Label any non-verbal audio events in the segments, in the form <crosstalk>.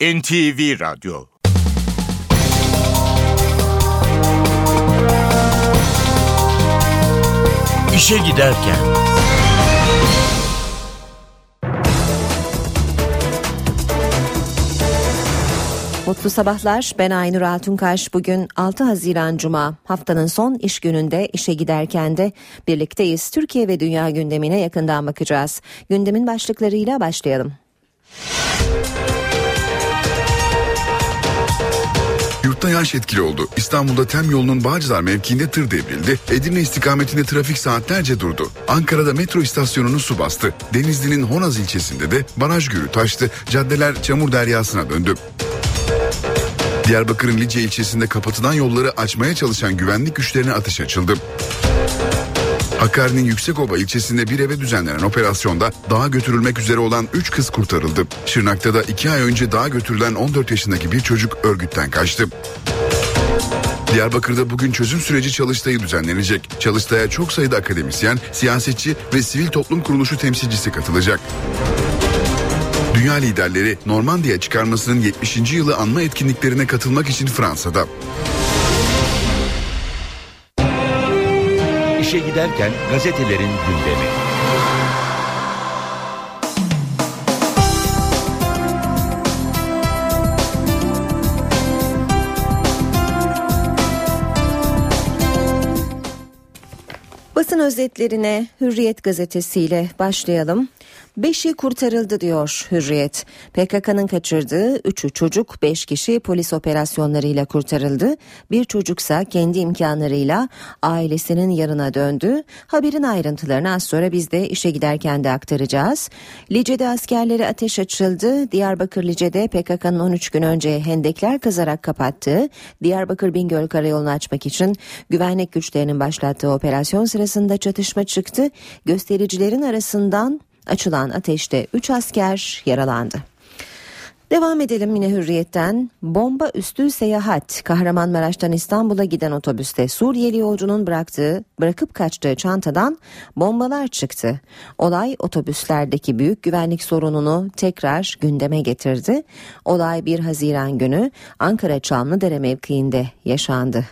NTV Radyo İşe Giderken Mutlu sabahlar. Ben Aynur Altunkaş. Bugün 6 Haziran Cuma. Haftanın son iş gününde işe giderken de birlikteyiz. Türkiye ve dünya gündemine yakından bakacağız. Gündemin başlıklarıyla başlayalım. Yurtta yağış etkili oldu. İstanbul'da Tem yolunun Bağcılar mevkiinde tır devrildi. Edirne istikametinde trafik saatlerce durdu. Ankara'da metro istasyonunu su bastı. Denizli'nin Honaz ilçesinde de baraj gürü taştı. Caddeler çamur deryasına döndü. Diyarbakır'ın Lice ilçesinde kapatılan yolları açmaya çalışan güvenlik güçlerine ateş açıldı. Hakkari'nin Yüksekova ilçesinde bir eve düzenlenen operasyonda dağa götürülmek üzere olan 3 kız kurtarıldı. Şırnak'ta da 2 ay önce dağa götürülen 14 yaşındaki bir çocuk örgütten kaçtı. Diyarbakır'da bugün çözüm süreci çalıştayı düzenlenecek. Çalıştaya çok sayıda akademisyen, siyasetçi ve sivil toplum kuruluşu temsilcisi katılacak. Dünya liderleri Normandiya çıkarmasının 70. yılı anma etkinliklerine katılmak için Fransa'da. İşe Giderken gazetelerin gündemi. Basın özetlerine Hürriyet gazetesiyle başlayalım. Beşi kurtarıldı diyor Hürriyet. PKK'nın kaçırdığı üçü çocuk, beş kişi polis operasyonlarıyla kurtarıldı. Bir çocuksa kendi imkanlarıyla ailesinin yanına döndü. Haberin ayrıntılarını az sonra biz de işe giderken de aktaracağız. Lice'de askerleri ateş açıldı. Diyarbakır Lice'de PKK'nın 13 gün önce hendekler kazarak kapattığı Diyarbakır Bingöl Karayolu'nu açmak için güvenlik güçlerinin başlattığı operasyon sırasında çatışma çıktı. Göstericilerin arasından Açılan ateşte 3 asker yaralandı. Devam edelim yine hürriyetten. Bomba üstü seyahat. Kahramanmaraş'tan İstanbul'a giden otobüste Suriyeli yolcunun bıraktığı, bırakıp kaçtığı çantadan bombalar çıktı. Olay otobüslerdeki büyük güvenlik sorununu tekrar gündeme getirdi. Olay 1 Haziran günü Ankara Çamlıdere mevkiinde yaşandı.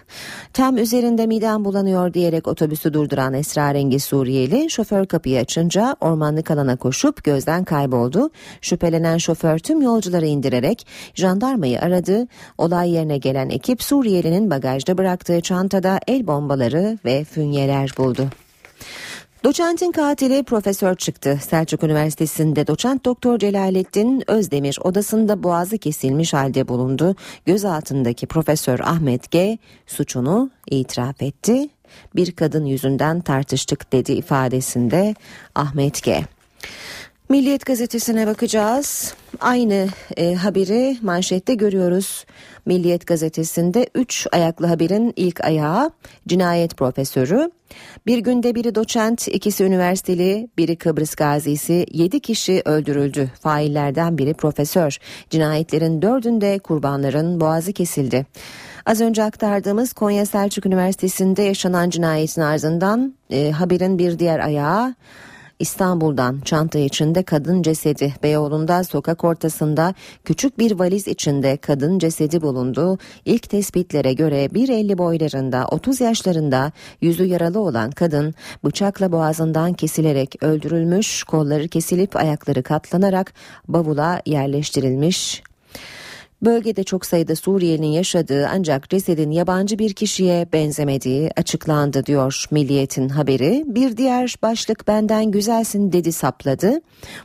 Tem üzerinde midem bulanıyor diyerek otobüsü durduran esrarengiz Suriyeli şoför kapıyı açınca ormanlık alana koşup gözden kayboldu. Şüphelenen şoför tüm yolcuları indirerek jandarmayı aradı. Olay yerine gelen ekip Suriyelinin bagajda bıraktığı çantada el bombaları ve fünyeler buldu. Doçentin katili profesör çıktı. Selçuk Üniversitesi'nde doçent doktor Celalettin Özdemir odasında boğazı kesilmiş halde bulundu. Gözaltındaki profesör Ahmet G suçunu itiraf etti. Bir kadın yüzünden tartıştık dedi ifadesinde Ahmet G. Milliyet gazetesine bakacağız. Aynı e, haberi manşette görüyoruz. Milliyet gazetesinde 3 ayaklı haberin ilk ayağı cinayet profesörü. Bir günde biri doçent, ikisi üniversiteli, biri Kıbrıs gazisi, 7 kişi öldürüldü. Faillerden biri profesör. Cinayetlerin dördünde kurbanların boğazı kesildi. Az önce aktardığımız Konya Selçuk Üniversitesi'nde yaşanan cinayetin ardından e, haberin bir diğer ayağı İstanbul'dan çanta içinde kadın cesedi Beyoğlu'nda sokak ortasında küçük bir valiz içinde kadın cesedi bulundu. İlk tespitlere göre 1.50 boylarında 30 yaşlarında yüzü yaralı olan kadın bıçakla boğazından kesilerek öldürülmüş kolları kesilip ayakları katlanarak bavula yerleştirilmiş Bölgede çok sayıda Suriyelinin yaşadığı ancak cesedin yabancı bir kişiye benzemediği açıklandı diyor Milliyet'in haberi. Bir diğer başlık benden güzelsin dedi sapladı.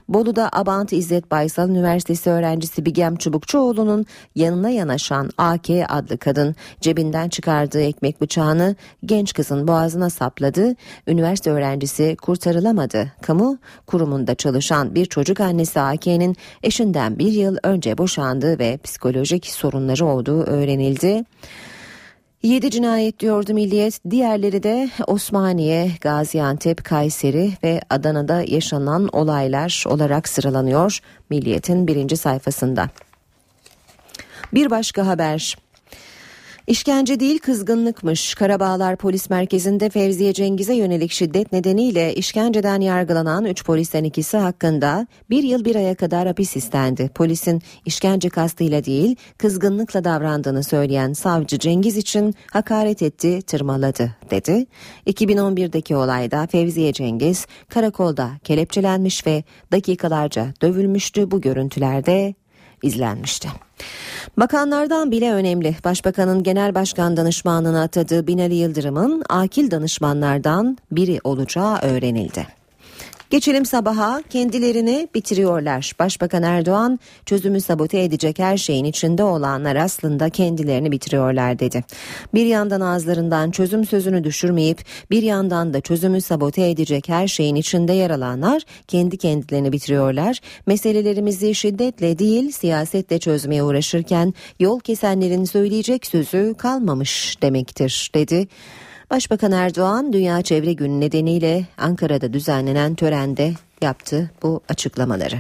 Bolu'da Abant İzzet Baysal Üniversitesi öğrencisi Bigem Çubukçuoğlu'nun yanına yanaşan AK adlı kadın cebinden çıkardığı ekmek bıçağını genç kızın boğazına sapladı. Üniversite öğrencisi kurtarılamadı. Kamu kurumunda çalışan bir çocuk annesi AK'nin eşinden bir yıl önce boşandığı ve psikolojik psikolojik sorunları olduğu öğrenildi. 7 cinayet diyordu Milliyet. Diğerleri de Osmaniye, Gaziantep, Kayseri ve Adana'da yaşanan olaylar olarak sıralanıyor Milliyet'in birinci sayfasında. Bir başka haber. İşkence değil kızgınlıkmış. Karabağlar Polis Merkezi'nde Fevziye Cengiz'e yönelik şiddet nedeniyle işkenceden yargılanan 3 polisten ikisi hakkında bir yıl bir aya kadar hapis istendi. Polisin işkence kastıyla değil kızgınlıkla davrandığını söyleyen savcı Cengiz için hakaret etti, tırmaladı dedi. 2011'deki olayda Fevziye Cengiz karakolda kelepçelenmiş ve dakikalarca dövülmüştü. Bu görüntülerde izlenmişti. Bakanlardan bile önemli. Başbakanın genel başkan danışmanlığına atadığı Binali Yıldırım'ın akil danışmanlardan biri olacağı öğrenildi. Geçelim sabaha kendilerini bitiriyorlar. Başbakan Erdoğan çözümü sabote edecek her şeyin içinde olanlar aslında kendilerini bitiriyorlar dedi. Bir yandan ağızlarından çözüm sözünü düşürmeyip bir yandan da çözümü sabote edecek her şeyin içinde yer alanlar kendi kendilerini bitiriyorlar. Meselelerimizi şiddetle değil siyasetle çözmeye uğraşırken yol kesenlerin söyleyecek sözü kalmamış demektir dedi. Başbakan Erdoğan Dünya Çevre Günü nedeniyle Ankara'da düzenlenen törende yaptı bu açıklamaları.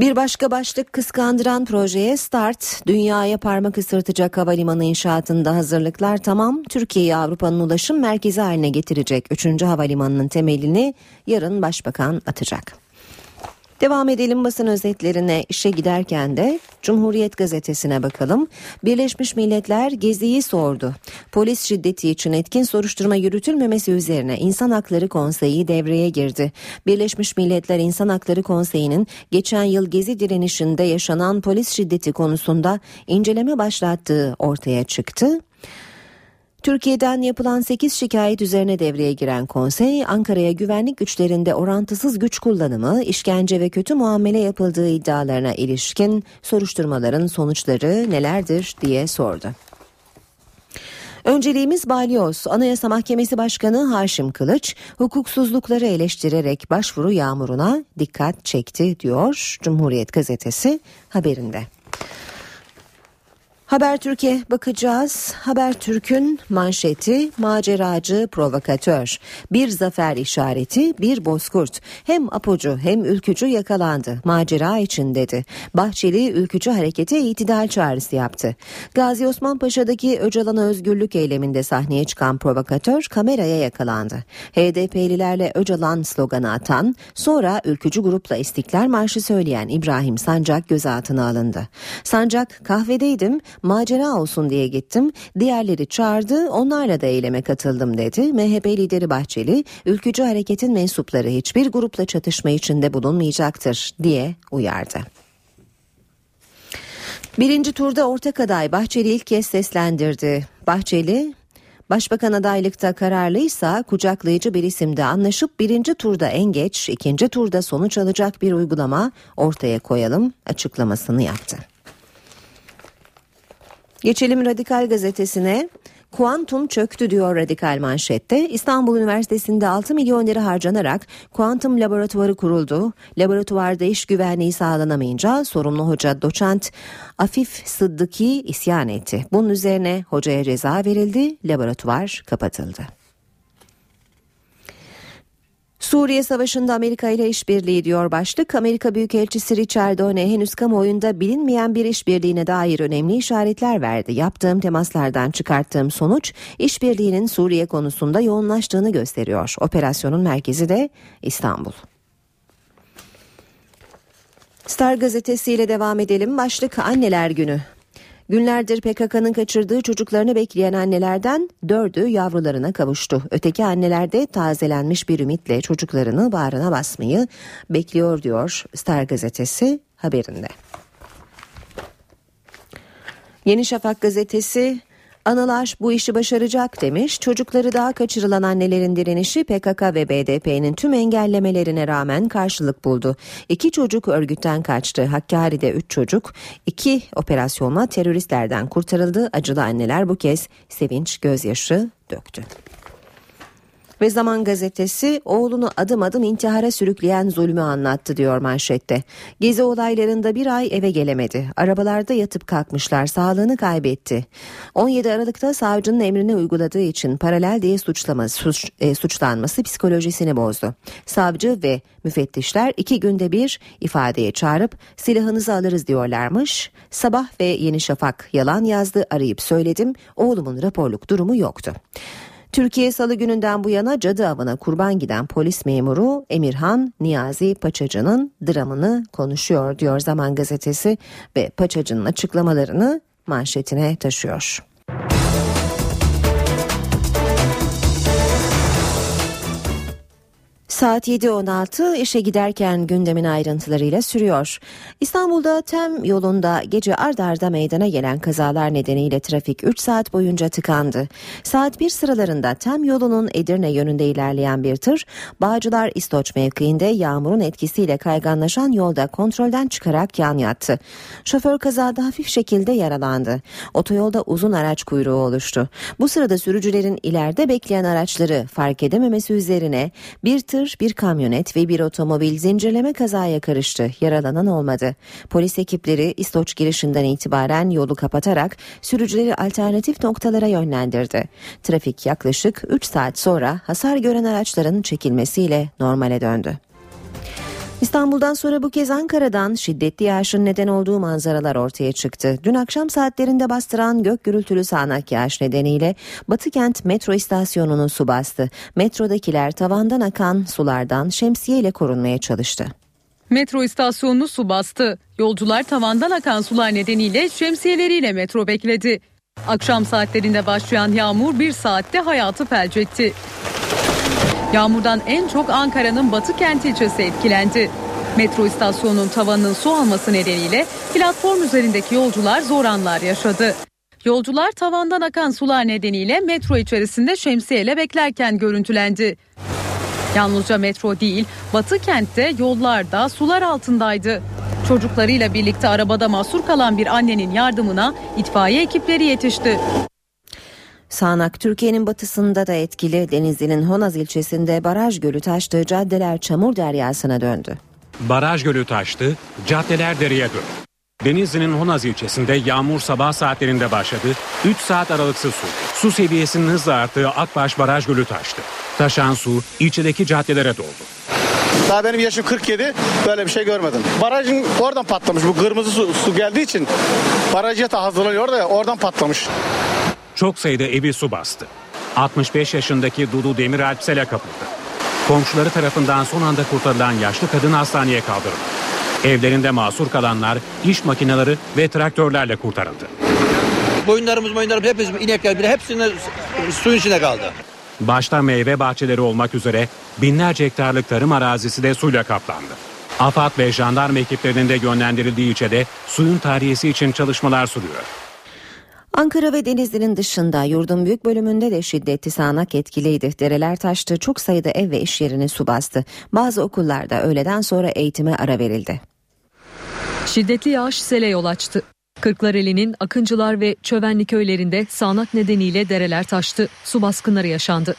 Bir başka başlık kıskandıran projeye start. Dünyaya parmak ısırtacak havalimanı inşaatında hazırlıklar tamam. Türkiye'yi Avrupa'nın ulaşım merkezi haline getirecek 3. havalimanının temelini yarın başbakan atacak. Devam edelim basın özetlerine işe giderken de Cumhuriyet gazetesine bakalım. Birleşmiş Milletler Gezi'yi sordu. Polis şiddeti için etkin soruşturma yürütülmemesi üzerine İnsan Hakları Konseyi devreye girdi. Birleşmiş Milletler İnsan Hakları Konseyi'nin geçen yıl Gezi direnişinde yaşanan polis şiddeti konusunda inceleme başlattığı ortaya çıktı. Türkiye'den yapılan 8 şikayet üzerine devreye giren konsey, Ankara'ya güvenlik güçlerinde orantısız güç kullanımı, işkence ve kötü muamele yapıldığı iddialarına ilişkin soruşturmaların sonuçları nelerdir diye sordu. Önceliğimiz balyoz. Anayasa Mahkemesi Başkanı Haşim Kılıç hukuksuzlukları eleştirerek başvuru yağmuruna dikkat çekti diyor Cumhuriyet Gazetesi haberinde. Haber Türkiye bakacağız. Haber Türk'ün manşeti maceracı provokatör. Bir zafer işareti bir bozkurt. Hem apocu hem ülkücü yakalandı. Macera için dedi. Bahçeli ülkücü harekete itidal çağrısı yaptı. Gazi Osman Paşa'daki Öcalan özgürlük eyleminde sahneye çıkan provokatör kameraya yakalandı. HDP'lilerle Öcalan sloganı atan sonra ülkücü grupla İstiklal Marşı söyleyen İbrahim Sancak gözaltına alındı. Sancak kahvedeydim macera olsun diye gittim. Diğerleri çağırdı onlarla da eyleme katıldım dedi. MHP lideri Bahçeli ülkücü hareketin mensupları hiçbir grupla çatışma içinde bulunmayacaktır diye uyardı. Birinci turda ortak aday Bahçeli ilk kez seslendirdi. Bahçeli Başbakan adaylıkta kararlıysa kucaklayıcı bir isimde anlaşıp birinci turda en geç ikinci turda sonuç alacak bir uygulama ortaya koyalım açıklamasını yaptı. Geçelim Radikal gazetesine. Kuantum çöktü diyor Radikal manşette. İstanbul Üniversitesi'nde 6 milyon lira harcanarak kuantum laboratuvarı kuruldu. Laboratuvarda iş güvenliği sağlanamayınca sorumlu hoca doçent Afif Sıddıki isyan etti. Bunun üzerine hocaya ceza verildi, laboratuvar kapatıldı. Suriye Savaşı'nda Amerika ile işbirliği diyor başlık. Amerika Büyükelçisi Richard O'Ne henüz kamuoyunda bilinmeyen bir işbirliğine dair önemli işaretler verdi. Yaptığım temaslardan çıkarttığım sonuç işbirliğinin Suriye konusunda yoğunlaştığını gösteriyor. Operasyonun merkezi de İstanbul. Star gazetesiyle devam edelim. Başlık Anneler Günü. Günlerdir PKK'nın kaçırdığı çocuklarını bekleyen annelerden dördü yavrularına kavuştu. Öteki anneler de tazelenmiş bir ümitle çocuklarını bağrına basmayı bekliyor diyor Star gazetesi haberinde. Yeni Şafak gazetesi Anılar bu işi başaracak demiş. Çocukları daha kaçırılan annelerin direnişi PKK ve BDP'nin tüm engellemelerine rağmen karşılık buldu. İki çocuk örgütten kaçtı. Hakkari'de üç çocuk iki operasyonla teröristlerden kurtarıldı. Acılı anneler bu kez sevinç gözyaşı döktü. Ve Zaman Gazetesi oğlunu adım adım intihara sürükleyen zulmü anlattı diyor manşette. Gezi olaylarında bir ay eve gelemedi. Arabalarda yatıp kalkmışlar sağlığını kaybetti. 17 Aralık'ta savcının emrini uyguladığı için paralel diye suçlaması, suç, e, suçlanması psikolojisini bozdu. Savcı ve müfettişler iki günde bir ifadeye çağırıp silahınızı alırız diyorlarmış. Sabah ve Yeni Şafak yalan yazdı arayıp söyledim oğlumun raporluk durumu yoktu. Türkiye salı gününden bu yana cadı avına kurban giden polis memuru Emirhan Niyazi Paçacı'nın dramını konuşuyor diyor Zaman Gazetesi ve Paçacı'nın açıklamalarını manşetine taşıyor. Saat 7.16 işe giderken gündemin ayrıntılarıyla sürüyor. İstanbul'da TEM yolunda gece ard arda meydana gelen kazalar nedeniyle trafik 3 saat boyunca tıkandı. Saat 1 sıralarında TEM yolunun Edirne yönünde ilerleyen bir tır, Bağcılar İstoç mevkiinde yağmurun etkisiyle kayganlaşan yolda kontrolden çıkarak yan yattı. Şoför kazada hafif şekilde yaralandı. Otoyolda uzun araç kuyruğu oluştu. Bu sırada sürücülerin ileride bekleyen araçları fark edememesi üzerine bir tır bir kamyonet ve bir otomobil zincirleme kazaya karıştı. Yaralanan olmadı. Polis ekipleri İstoç girişinden itibaren yolu kapatarak sürücüleri alternatif noktalara yönlendirdi. Trafik yaklaşık 3 saat sonra hasar gören araçların çekilmesiyle normale döndü. İstanbul'dan sonra bu kez Ankara'dan şiddetli yağışın neden olduğu manzaralar ortaya çıktı. Dün akşam saatlerinde bastıran gök gürültülü sağanak yağış nedeniyle Batıkent metro istasyonunu su bastı. Metrodakiler tavandan akan sulardan şemsiye ile korunmaya çalıştı. Metro istasyonunu su bastı. Yolcular tavandan akan sular nedeniyle şemsiyeleriyle metro bekledi. Akşam saatlerinde başlayan yağmur bir saatte hayatı felç etti. Yağmurdan en çok Ankara'nın Batı kent ilçesi etkilendi. Metro istasyonunun tavanının su alması nedeniyle platform üzerindeki yolcular zor anlar yaşadı. Yolcular tavandan akan sular nedeniyle metro içerisinde şemsiyeyle beklerken görüntülendi. Yalnızca metro değil, Batı kentte yollarda sular altındaydı. Çocuklarıyla birlikte arabada mahsur kalan bir annenin yardımına itfaiye ekipleri yetişti. Sağnak Türkiye'nin batısında da etkili Denizli'nin Honaz ilçesinde baraj gölü taştığı caddeler çamur deryasına döndü. Baraj gölü taştı, caddeler dereye döndü. Denizli'nin Honaz ilçesinde yağmur sabah saatlerinde başladı. 3 saat aralıksız sürdü. Su seviyesinin hızla arttığı Akbaş Baraj Gölü taştı. Taşan su ilçedeki caddelere doldu. Daha benim yaşım 47 böyle bir şey görmedim. Barajın oradan patlamış. Bu kırmızı su, su geldiği için baraj yatağı hazırlanıyor da oradan patlamış. Çok sayıda evi su bastı. 65 yaşındaki Dudu Demiralp sele kapıldı. Komşuları tarafından son anda kurtarılan yaşlı kadın hastaneye kaldırıldı. Evlerinde mahsur kalanlar iş makineleri ve traktörlerle kurtarıldı. Boyunlarımız boyunlarımız hepimiz inekler bile hepsinin suyun içine kaldı. Başta meyve bahçeleri olmak üzere binlerce hektarlık tarım arazisi de suyla kaplandı. AFAD ve jandarma ekiplerinin de yönlendirildiği ilçede suyun tahliyesi için çalışmalar sürüyor. Ankara ve Denizli'nin dışında yurdun büyük bölümünde de şiddetli sağanak etkiliydi. Dereler taştı, çok sayıda ev ve iş yerini su bastı. Bazı okullarda öğleden sonra eğitime ara verildi. Şiddetli yağış sele yol açtı. Kırklareli'nin Akıncılar ve Çövenli köylerinde sağanak nedeniyle dereler taştı, su baskınları yaşandı.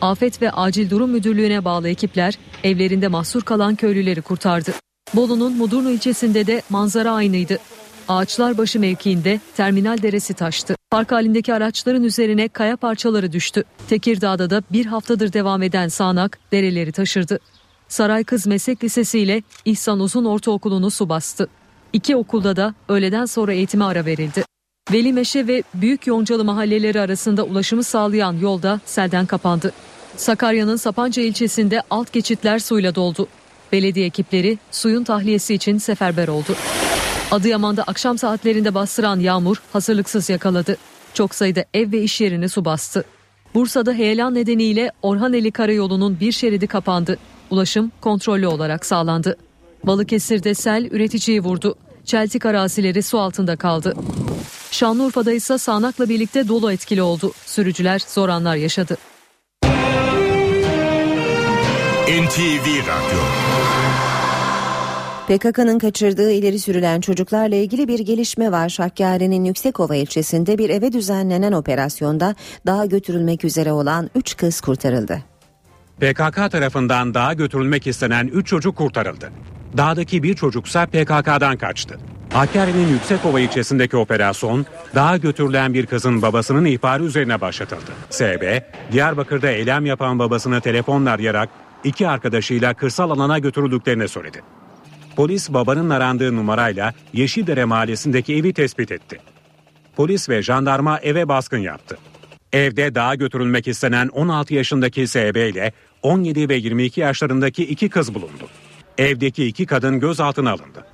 Afet ve Acil Durum Müdürlüğü'ne bağlı ekipler evlerinde mahsur kalan köylüleri kurtardı. Bolu'nun Mudurnu ilçesinde de manzara aynıydı. Ağaçlarbaşı mevkiinde terminal deresi taştı. Park halindeki araçların üzerine kaya parçaları düştü. Tekirdağ'da da bir haftadır devam eden sağanak dereleri taşırdı. Saray Kız Meslek Lisesi ile İhsan Uzun Ortaokulu'nu su bastı. İki okulda da öğleden sonra eğitime ara verildi. Veli Meşe ve Büyük Yoncalı mahalleleri arasında ulaşımı sağlayan yolda selden kapandı. Sakarya'nın Sapanca ilçesinde alt geçitler suyla doldu. Belediye ekipleri suyun tahliyesi için seferber oldu. Adıyaman'da akşam saatlerinde bastıran yağmur hazırlıksız yakaladı. Çok sayıda ev ve iş yerini su bastı. Bursa'da heyelan nedeniyle Orhaneli Karayolu'nun bir şeridi kapandı. Ulaşım kontrollü olarak sağlandı. Balıkesir'de sel üreticiyi vurdu. Çeltik arazileri su altında kaldı. Şanlıurfa'da ise sağanakla birlikte dolu etkili oldu. Sürücüler zor anlar yaşadı. NTV Radyo PKK'nın kaçırdığı ileri sürülen çocuklarla ilgili bir gelişme var. Hakkari'nin Yüksekova ilçesinde bir eve düzenlenen operasyonda dağa götürülmek üzere olan 3 kız kurtarıldı. PKK tarafından dağa götürülmek istenen 3 çocuk kurtarıldı. Dağdaki bir çocuksa PKK'dan kaçtı. Hakkari'nin Yüksekova ilçesindeki operasyon, dağa götürülen bir kızın babasının ihbarı üzerine başlatıldı. SB, Diyarbakır'da eylem yapan babasını telefonla arayarak iki arkadaşıyla kırsal alana götürüldüklerini söyledi. Polis babanın arandığı numarayla Yeşildere mahallesindeki evi tespit etti. Polis ve jandarma eve baskın yaptı. Evde dağa götürülmek istenen 16 yaşındaki SB ile 17 ve 22 yaşlarındaki iki kız bulundu. Evdeki iki kadın gözaltına alındı.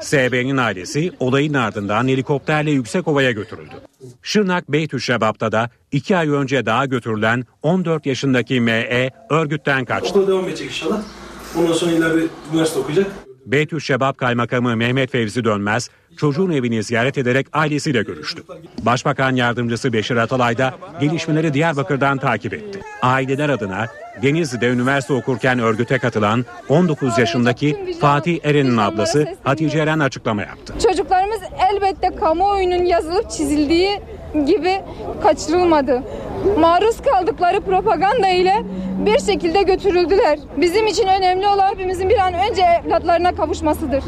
SB'nin ailesi olayın ardından helikopterle Yüksekova'ya götürüldü. Şırnak Beytüşşebap'ta da iki ay önce dağa götürülen 14 yaşındaki ME örgütten kaçtı. Okula devam edecek inşallah. Ondan sonra ileride üniversite okuyacak. Beytüşşebap Kaymakamı Mehmet Fevzi Dönmez çocuğun evini ziyaret ederek ailesiyle görüştü. Başbakan Yardımcısı Beşir Atalay da gelişmeleri Diyarbakır'dan takip etti. Aileler adına Denizli'de üniversite okurken örgüte katılan 19 yaşındaki Fatih Eren'in ablası Hatice Eren açıklama yaptı. Çocuklarımız elbette kamuoyunun yazılıp çizildiği gibi kaçırılmadı. Maruz kaldıkları propaganda ile bir şekilde götürüldüler. Bizim için önemli olan hepimizin bir an önce evlatlarına kavuşmasıdır.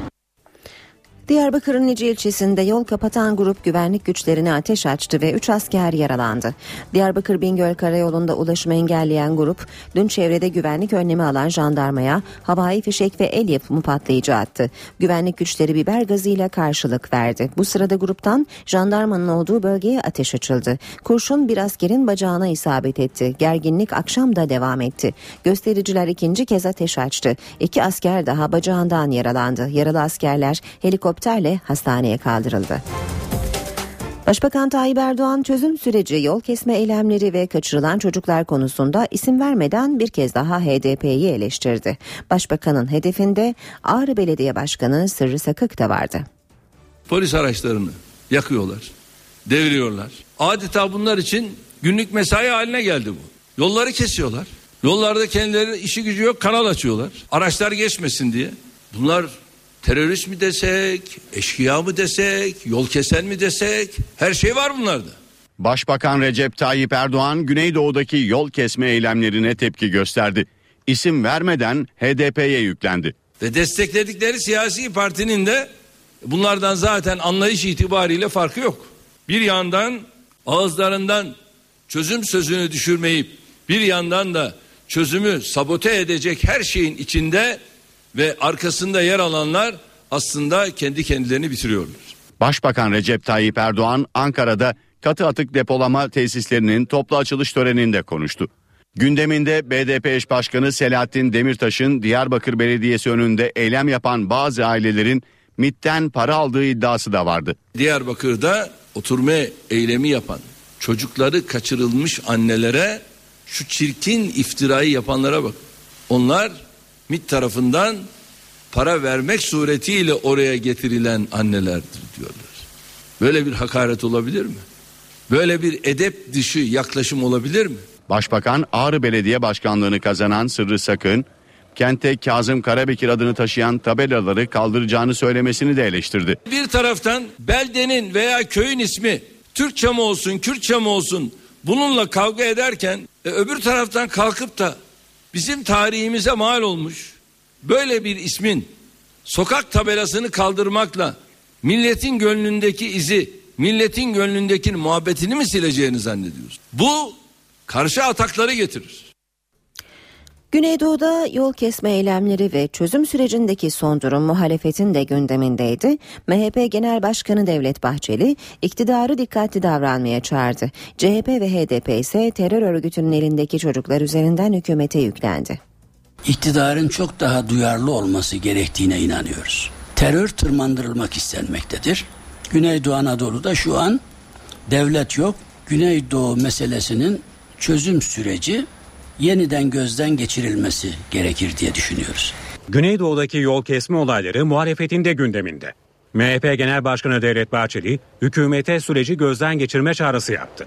Diyarbakır'ın Nice ilçesinde yol kapatan grup güvenlik güçlerine ateş açtı ve 3 asker yaralandı. Diyarbakır Bingöl Karayolu'nda ulaşımı engelleyen grup dün çevrede güvenlik önlemi alan jandarmaya havai fişek ve el yapımı patlayıcı attı. Güvenlik güçleri biber gazıyla karşılık verdi. Bu sırada gruptan jandarmanın olduğu bölgeye ateş açıldı. Kurşun bir askerin bacağına isabet etti. Gerginlik akşam da devam etti. Göstericiler ikinci kez ateş açtı. İki asker daha bacağından yaralandı. Yaralı askerler helikopter helikopterle hastaneye kaldırıldı. Başbakan Tayyip Erdoğan çözüm süreci, yol kesme eylemleri ve kaçırılan çocuklar konusunda isim vermeden bir kez daha HDP'yi eleştirdi. Başbakanın hedefinde Ağrı Belediye Başkanı Sırrı Sakık da vardı. Polis araçlarını yakıyorlar, deviriyorlar. Adeta bunlar için günlük mesai haline geldi bu. Yolları kesiyorlar. Yollarda kendileri işi gücü yok kanal açıyorlar. Araçlar geçmesin diye. Bunlar terörist mi desek, eşkıya mı desek, yol kesen mi desek her şey var bunlarda. Başbakan Recep Tayyip Erdoğan Güneydoğu'daki yol kesme eylemlerine tepki gösterdi. İsim vermeden HDP'ye yüklendi. Ve destekledikleri siyasi partinin de bunlardan zaten anlayış itibariyle farkı yok. Bir yandan ağızlarından çözüm sözünü düşürmeyip bir yandan da çözümü sabote edecek her şeyin içinde ve arkasında yer alanlar aslında kendi kendilerini bitiriyorlar. Başbakan Recep Tayyip Erdoğan Ankara'da katı atık depolama tesislerinin toplu açılış töreninde konuştu. Gündeminde BDP eş başkanı Selahattin Demirtaş'ın Diyarbakır Belediyesi önünde eylem yapan bazı ailelerin MIT'ten para aldığı iddiası da vardı. Diyarbakır'da oturma eylemi yapan çocukları kaçırılmış annelere şu çirkin iftirayı yapanlara bak. Onlar MİT tarafından para vermek suretiyle oraya getirilen annelerdir diyorlar. Böyle bir hakaret olabilir mi? Böyle bir edep dışı yaklaşım olabilir mi? Başbakan Ağrı Belediye Başkanlığını kazanan Sırrı Sakın, kente Kazım Karabekir adını taşıyan tabelaları kaldıracağını söylemesini de eleştirdi. Bir taraftan beldenin veya köyün ismi Türkçe mi olsun, Kürtçe mi olsun bununla kavga ederken e, öbür taraftan kalkıp da bizim tarihimize mal olmuş böyle bir ismin sokak tabelasını kaldırmakla milletin gönlündeki izi, milletin gönlündeki muhabbetini mi sileceğini zannediyorsun? Bu karşı atakları getirir. Güneydoğu'da yol kesme eylemleri ve çözüm sürecindeki son durum muhalefetin de gündemindeydi. MHP Genel Başkanı Devlet Bahçeli iktidarı dikkatli davranmaya çağırdı. CHP ve HDP ise terör örgütünün elindeki çocuklar üzerinden hükümete yüklendi. İktidarın çok daha duyarlı olması gerektiğine inanıyoruz. Terör tırmandırılmak istenmektedir. Güneydoğu Anadolu'da şu an devlet yok. Güneydoğu meselesinin çözüm süreci yeniden gözden geçirilmesi gerekir diye düşünüyoruz. Güneydoğu'daki yol kesme olayları muhalefetin de gündeminde. MHP Genel Başkanı Devlet Bahçeli hükümete süreci gözden geçirme çağrısı yaptı.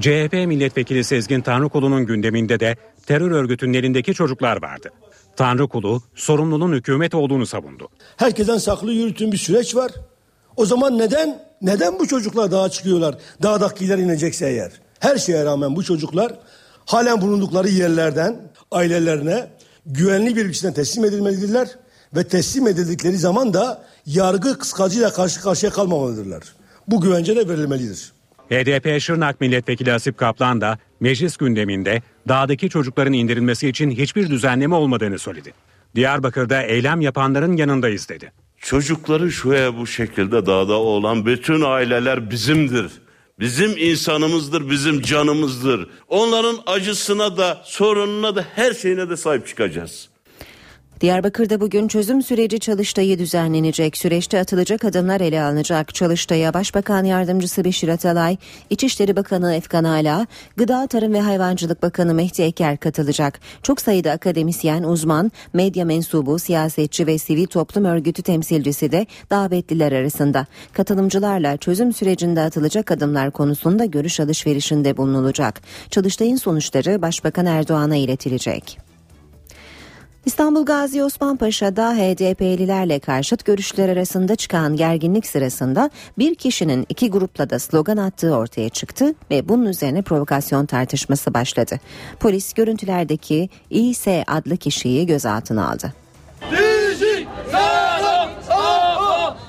CHP milletvekili Sezgin Tanrıkulu'nun gündeminde de terör örgütünün elindeki çocuklar vardı. Tanrıkulu sorumlunun hükümet olduğunu savundu. Herkesten saklı yürütün bir süreç var. O zaman neden neden bu çocuklar dağa çıkıyorlar? Dağdakiler inecekse eğer. Her şeye rağmen bu çocuklar halen bulundukları yerlerden ailelerine güvenli bir biçimde teslim edilmelidirler ve teslim edildikleri zaman da yargı kıskacıyla karşı karşıya kalmamalıdırlar. Bu güvence de verilmelidir. HDP Şırnak Milletvekili Asip Kaplan da meclis gündeminde dağdaki çocukların indirilmesi için hiçbir düzenleme olmadığını söyledi. Diyarbakır'da eylem yapanların yanındayız dedi. Çocukları şuraya bu şekilde dağda olan bütün aileler bizimdir. Bizim insanımızdır, bizim canımızdır. Onların acısına da, sorununa da her şeyine de sahip çıkacağız. Diyarbakır'da bugün çözüm süreci çalıştayı düzenlenecek. Süreçte atılacak adımlar ele alınacak. Çalıştaya Başbakan Yardımcısı Beşir Atalay, İçişleri Bakanı Efkan Ala, Gıda Tarım ve Hayvancılık Bakanı Mehdi Eker katılacak. Çok sayıda akademisyen, uzman, medya mensubu, siyasetçi ve sivil toplum örgütü temsilcisi de davetliler arasında. Katılımcılarla çözüm sürecinde atılacak adımlar konusunda görüş alışverişinde bulunulacak. Çalıştayın sonuçları Başbakan Erdoğan'a iletilecek. İstanbul Gazi Osman Paşa'da HDP'lilerle karşıt görüşler arasında çıkan gerginlik sırasında bir kişinin iki grupla da slogan attığı ortaya çıktı ve bunun üzerine provokasyon tartışması başladı. Polis görüntülerdeki İS adlı kişiyi gözaltına aldı.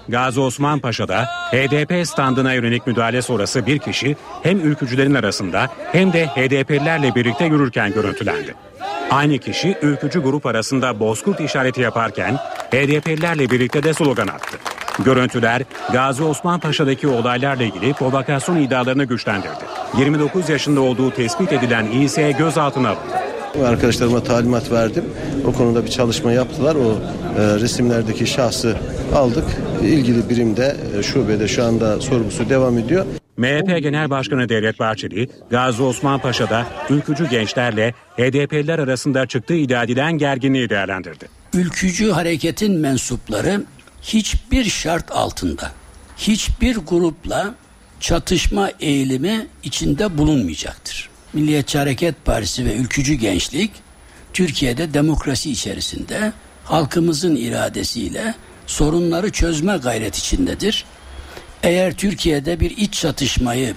Gazi Osman Paşa'da HDP standına yönelik müdahale sonrası bir kişi hem ülkücülerin arasında hem de HDP'lilerle birlikte yürürken görüntülendi. Aynı kişi ülkücü grup arasında bozkurt işareti yaparken HDP'lilerle birlikte de slogan attı. Görüntüler Gazi Osman Paşa'daki olaylarla ilgili provokasyon iddialarını güçlendirdi. 29 yaşında olduğu tespit edilen İS'ye gözaltına alındı. Arkadaşlarıma talimat verdim. O konuda bir çalışma yaptılar. O e, resimlerdeki şahsı aldık. İlgili birimde, e, şubede şu anda sorgusu devam ediyor. MHP Genel Başkanı Devlet Bahçeli, Gazi Osman Paşa'da ülkücü gençlerle HDP'liler arasında çıktığı iddia edilen gerginliği değerlendirdi. Ülkücü hareketin mensupları hiçbir şart altında, hiçbir grupla çatışma eğilimi içinde bulunmayacaktır. Milliyetçi Hareket Partisi ve ülkücü gençlik Türkiye'de demokrasi içerisinde halkımızın iradesiyle sorunları çözme gayret içindedir. Eğer Türkiye'de bir iç çatışmayı,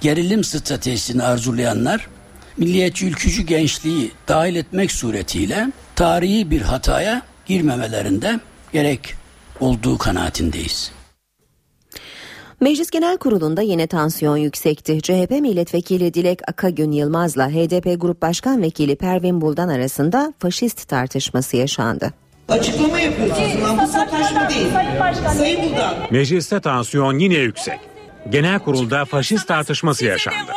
gerilim stratejisini arzulayanlar milliyetçi ülkücü gençliği dahil etmek suretiyle tarihi bir hataya girmemelerinde gerek olduğu kanaatindeyiz. Meclis Genel Kurulu'nda yine tansiyon yüksekti. CHP milletvekili Dilek Akagün Yılmaz'la HDP Grup Başkan Vekili Pervin Buldan arasında faşist tartışması yaşandı. Açıklama yapıyorsunuz. Bu sataşma değil. Sayın Buldan. Mecliste tansiyon yine yüksek. Genel kurulda faşist tartışması yaşandı.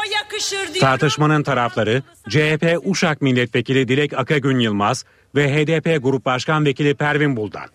Tartışmanın tarafları CHP Uşak Milletvekili Dilek Akagün Yılmaz ve HDP Grup Başkan Vekili Pervin Buldan.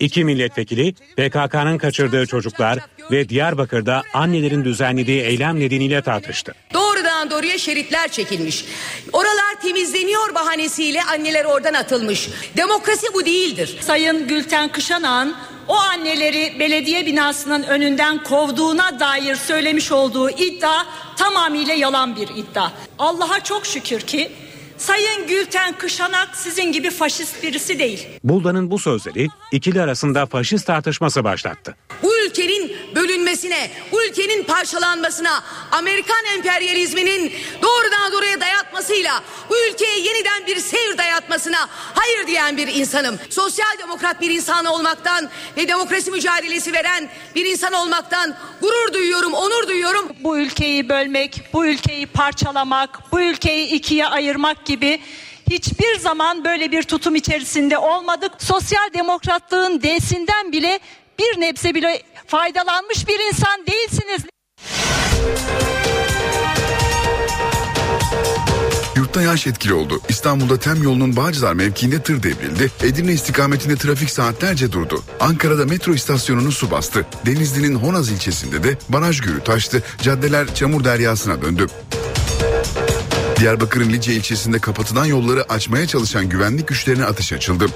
İki milletvekili PKK'nın kaçırdığı çocuklar ve Diyarbakır'da annelerin düzenlediği eylem nedeniyle tartıştı. Doğrudan doğruya şeritler çekilmiş. Oralar temizleniyor bahanesiyle anneler oradan atılmış. Demokrasi bu değildir. Sayın Gülten Kışanan o anneleri belediye binasının önünden kovduğuna dair söylemiş olduğu iddia tamamıyla yalan bir iddia. Allah'a çok şükür ki Sayın Gülten Kışanak sizin gibi faşist birisi değil. Buldan'ın bu sözleri ikili arasında faşist tartışması başlattı. Bu ülkenin bölünmesine, bu ülkenin parçalanmasına, Amerikan emperyalizminin doğrudan doğruya dayatmasıyla bu ülkeye yeniden bir seyir dayatmasına hayır diyen bir insanım. Sosyal demokrat bir insan olmaktan ve demokrasi mücadelesi veren bir insan olmaktan gurur duyuyorum, onur duyuyorum. Bu ülkeyi bölmek, bu ülkeyi parçalamak, bu ülkeyi ikiye ayırmak gibi hiçbir zaman böyle bir tutum içerisinde olmadık. Sosyal demokratlığın D'sinden bile bir nebze bile faydalanmış bir insan değilsiniz. Yurtta yağış etkili oldu. İstanbul'da Tem yolunun Bağcılar mevkiinde tır devrildi. Edirne istikametinde trafik saatlerce durdu. Ankara'da metro istasyonunu su bastı. Denizli'nin Honaz ilçesinde de baraj gölü taştı. Caddeler çamur deryasına döndü. Diyarbakır'ın Lice ilçesinde kapatılan yolları açmaya çalışan güvenlik güçlerine atış açıldı.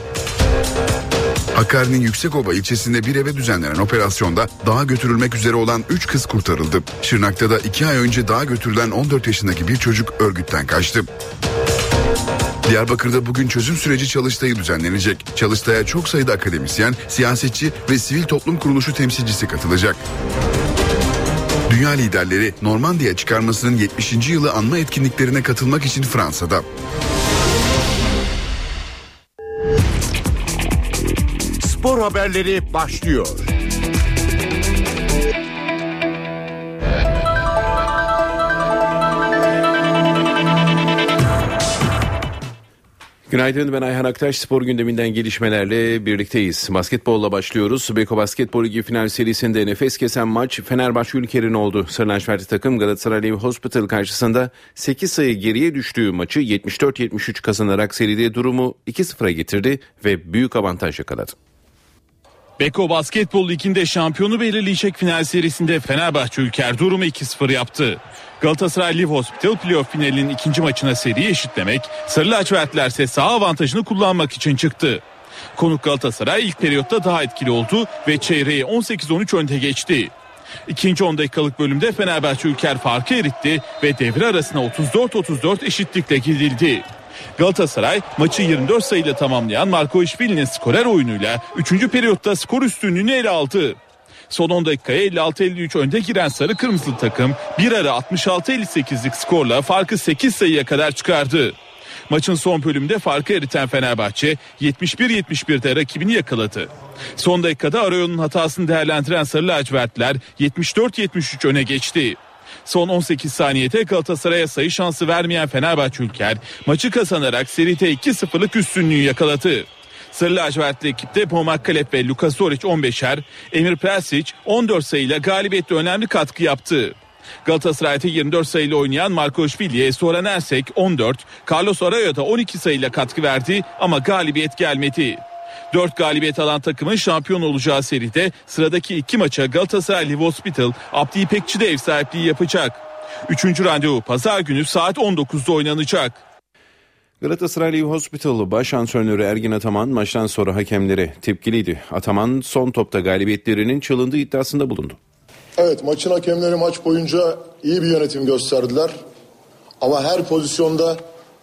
Hakkari'nin Yüksekova ilçesinde bir eve düzenlenen operasyonda dağa götürülmek üzere olan 3 kız kurtarıldı. Şırnak'ta da 2 ay önce dağa götürülen 14 yaşındaki bir çocuk örgütten kaçtı. Diyarbakır'da bugün çözüm süreci çalıştayı düzenlenecek. Çalıştaya çok sayıda akademisyen, siyasetçi ve sivil toplum kuruluşu temsilcisi katılacak. Dünya liderleri Normandiya çıkarmasının 70. yılı anma etkinliklerine katılmak için Fransa'da. Spor haberleri başlıyor. Günaydın ben Ayhan Aktaş. Spor gündeminden gelişmelerle birlikteyiz. Basketbolla başlıyoruz. Beko Basketbol Ligi final serisinde nefes kesen maç Fenerbahçe Ülker'in oldu. Sarılaçverdi takım Galatasaray Hospital karşısında 8 sayı geriye düştüğü maçı 74-73 kazanarak seride durumu 2-0'a getirdi ve büyük avantaj yakaladı. Beko Basketbol Ligi'nde şampiyonu belirleyecek final serisinde Fenerbahçe Ülker durumu 2-0 yaptı. Galatasaray Live Hospital playoff finalinin ikinci maçına seriyi eşitlemek, Sarı lacivertliler ise saha avantajını kullanmak için çıktı. Konuk Galatasaray ilk periyotta daha etkili oldu ve çeyreği 18-13 önde geçti. İkinci 10 dakikalık bölümde Fenerbahçe Ülker farkı eritti ve devre arasına 34-34 eşitlikle gidildi. Galatasaray maçı 24 sayıyla tamamlayan Marco İşvili'nin skorer oyunuyla 3. periyotta skor üstünlüğünü ele aldı. Son 10 dakikaya 56-53 önde giren sarı kırmızılı takım bir ara 66-58'lik skorla farkı 8 sayıya kadar çıkardı. Maçın son bölümünde farkı eriten Fenerbahçe 71-71'de rakibini yakaladı. Son dakikada Arayon'un hatasını değerlendiren Sarı lacivertler 74-73 öne geçti. Son 18 saniyede Galatasaray'a sayı şansı vermeyen Fenerbahçe Ülker maçı kazanarak seride 2-0'lık üstünlüğü yakaladı. Sarı lacivertli ekipte Pomak Kalep ve Luka Soric 15'er, Emir Persic 14 sayıyla galibiyette önemli katkı yaptı. Galatasaray'da 24 sayıyla oynayan Markoşvili'ye Soran Ersek 14, Carlos Arroyo da 12 sayıyla katkı verdi ama galibiyet gelmedi. 4 galibiyet alan takımın şampiyon olacağı seride sıradaki iki maça Galatasaray Live Hospital Abdi İpekçi de ev sahipliği yapacak. Üçüncü randevu pazar günü saat 19'da oynanacak. Galatasaray Live Hospital baş antrenörü Ergin Ataman maçtan sonra hakemlere tepkiliydi. Ataman son topta galibiyetlerinin çalındığı iddiasında bulundu. Evet maçın hakemleri maç boyunca iyi bir yönetim gösterdiler. Ama her pozisyonda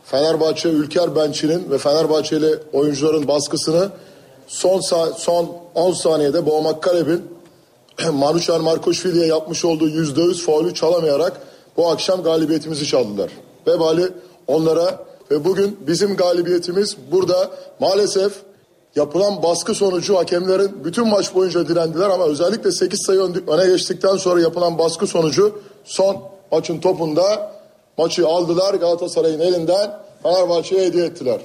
Fenerbahçe Ülker bençinin ve Fenerbahçeli oyuncuların baskısını son son 10 saniyede Boğmak Kaleb'in <clears throat> Maruçar Markoşvili'ye yapmış olduğu %100 faulü çalamayarak bu akşam galibiyetimizi çaldılar. Vebali onlara ve bugün bizim galibiyetimiz burada maalesef yapılan baskı sonucu hakemlerin bütün maç boyunca direndiler ama özellikle 8 sayı öne geçtikten sonra yapılan baskı sonucu son maçın topunda maçı aldılar Galatasaray'ın elinden Fenerbahçe'ye hediye ettiler.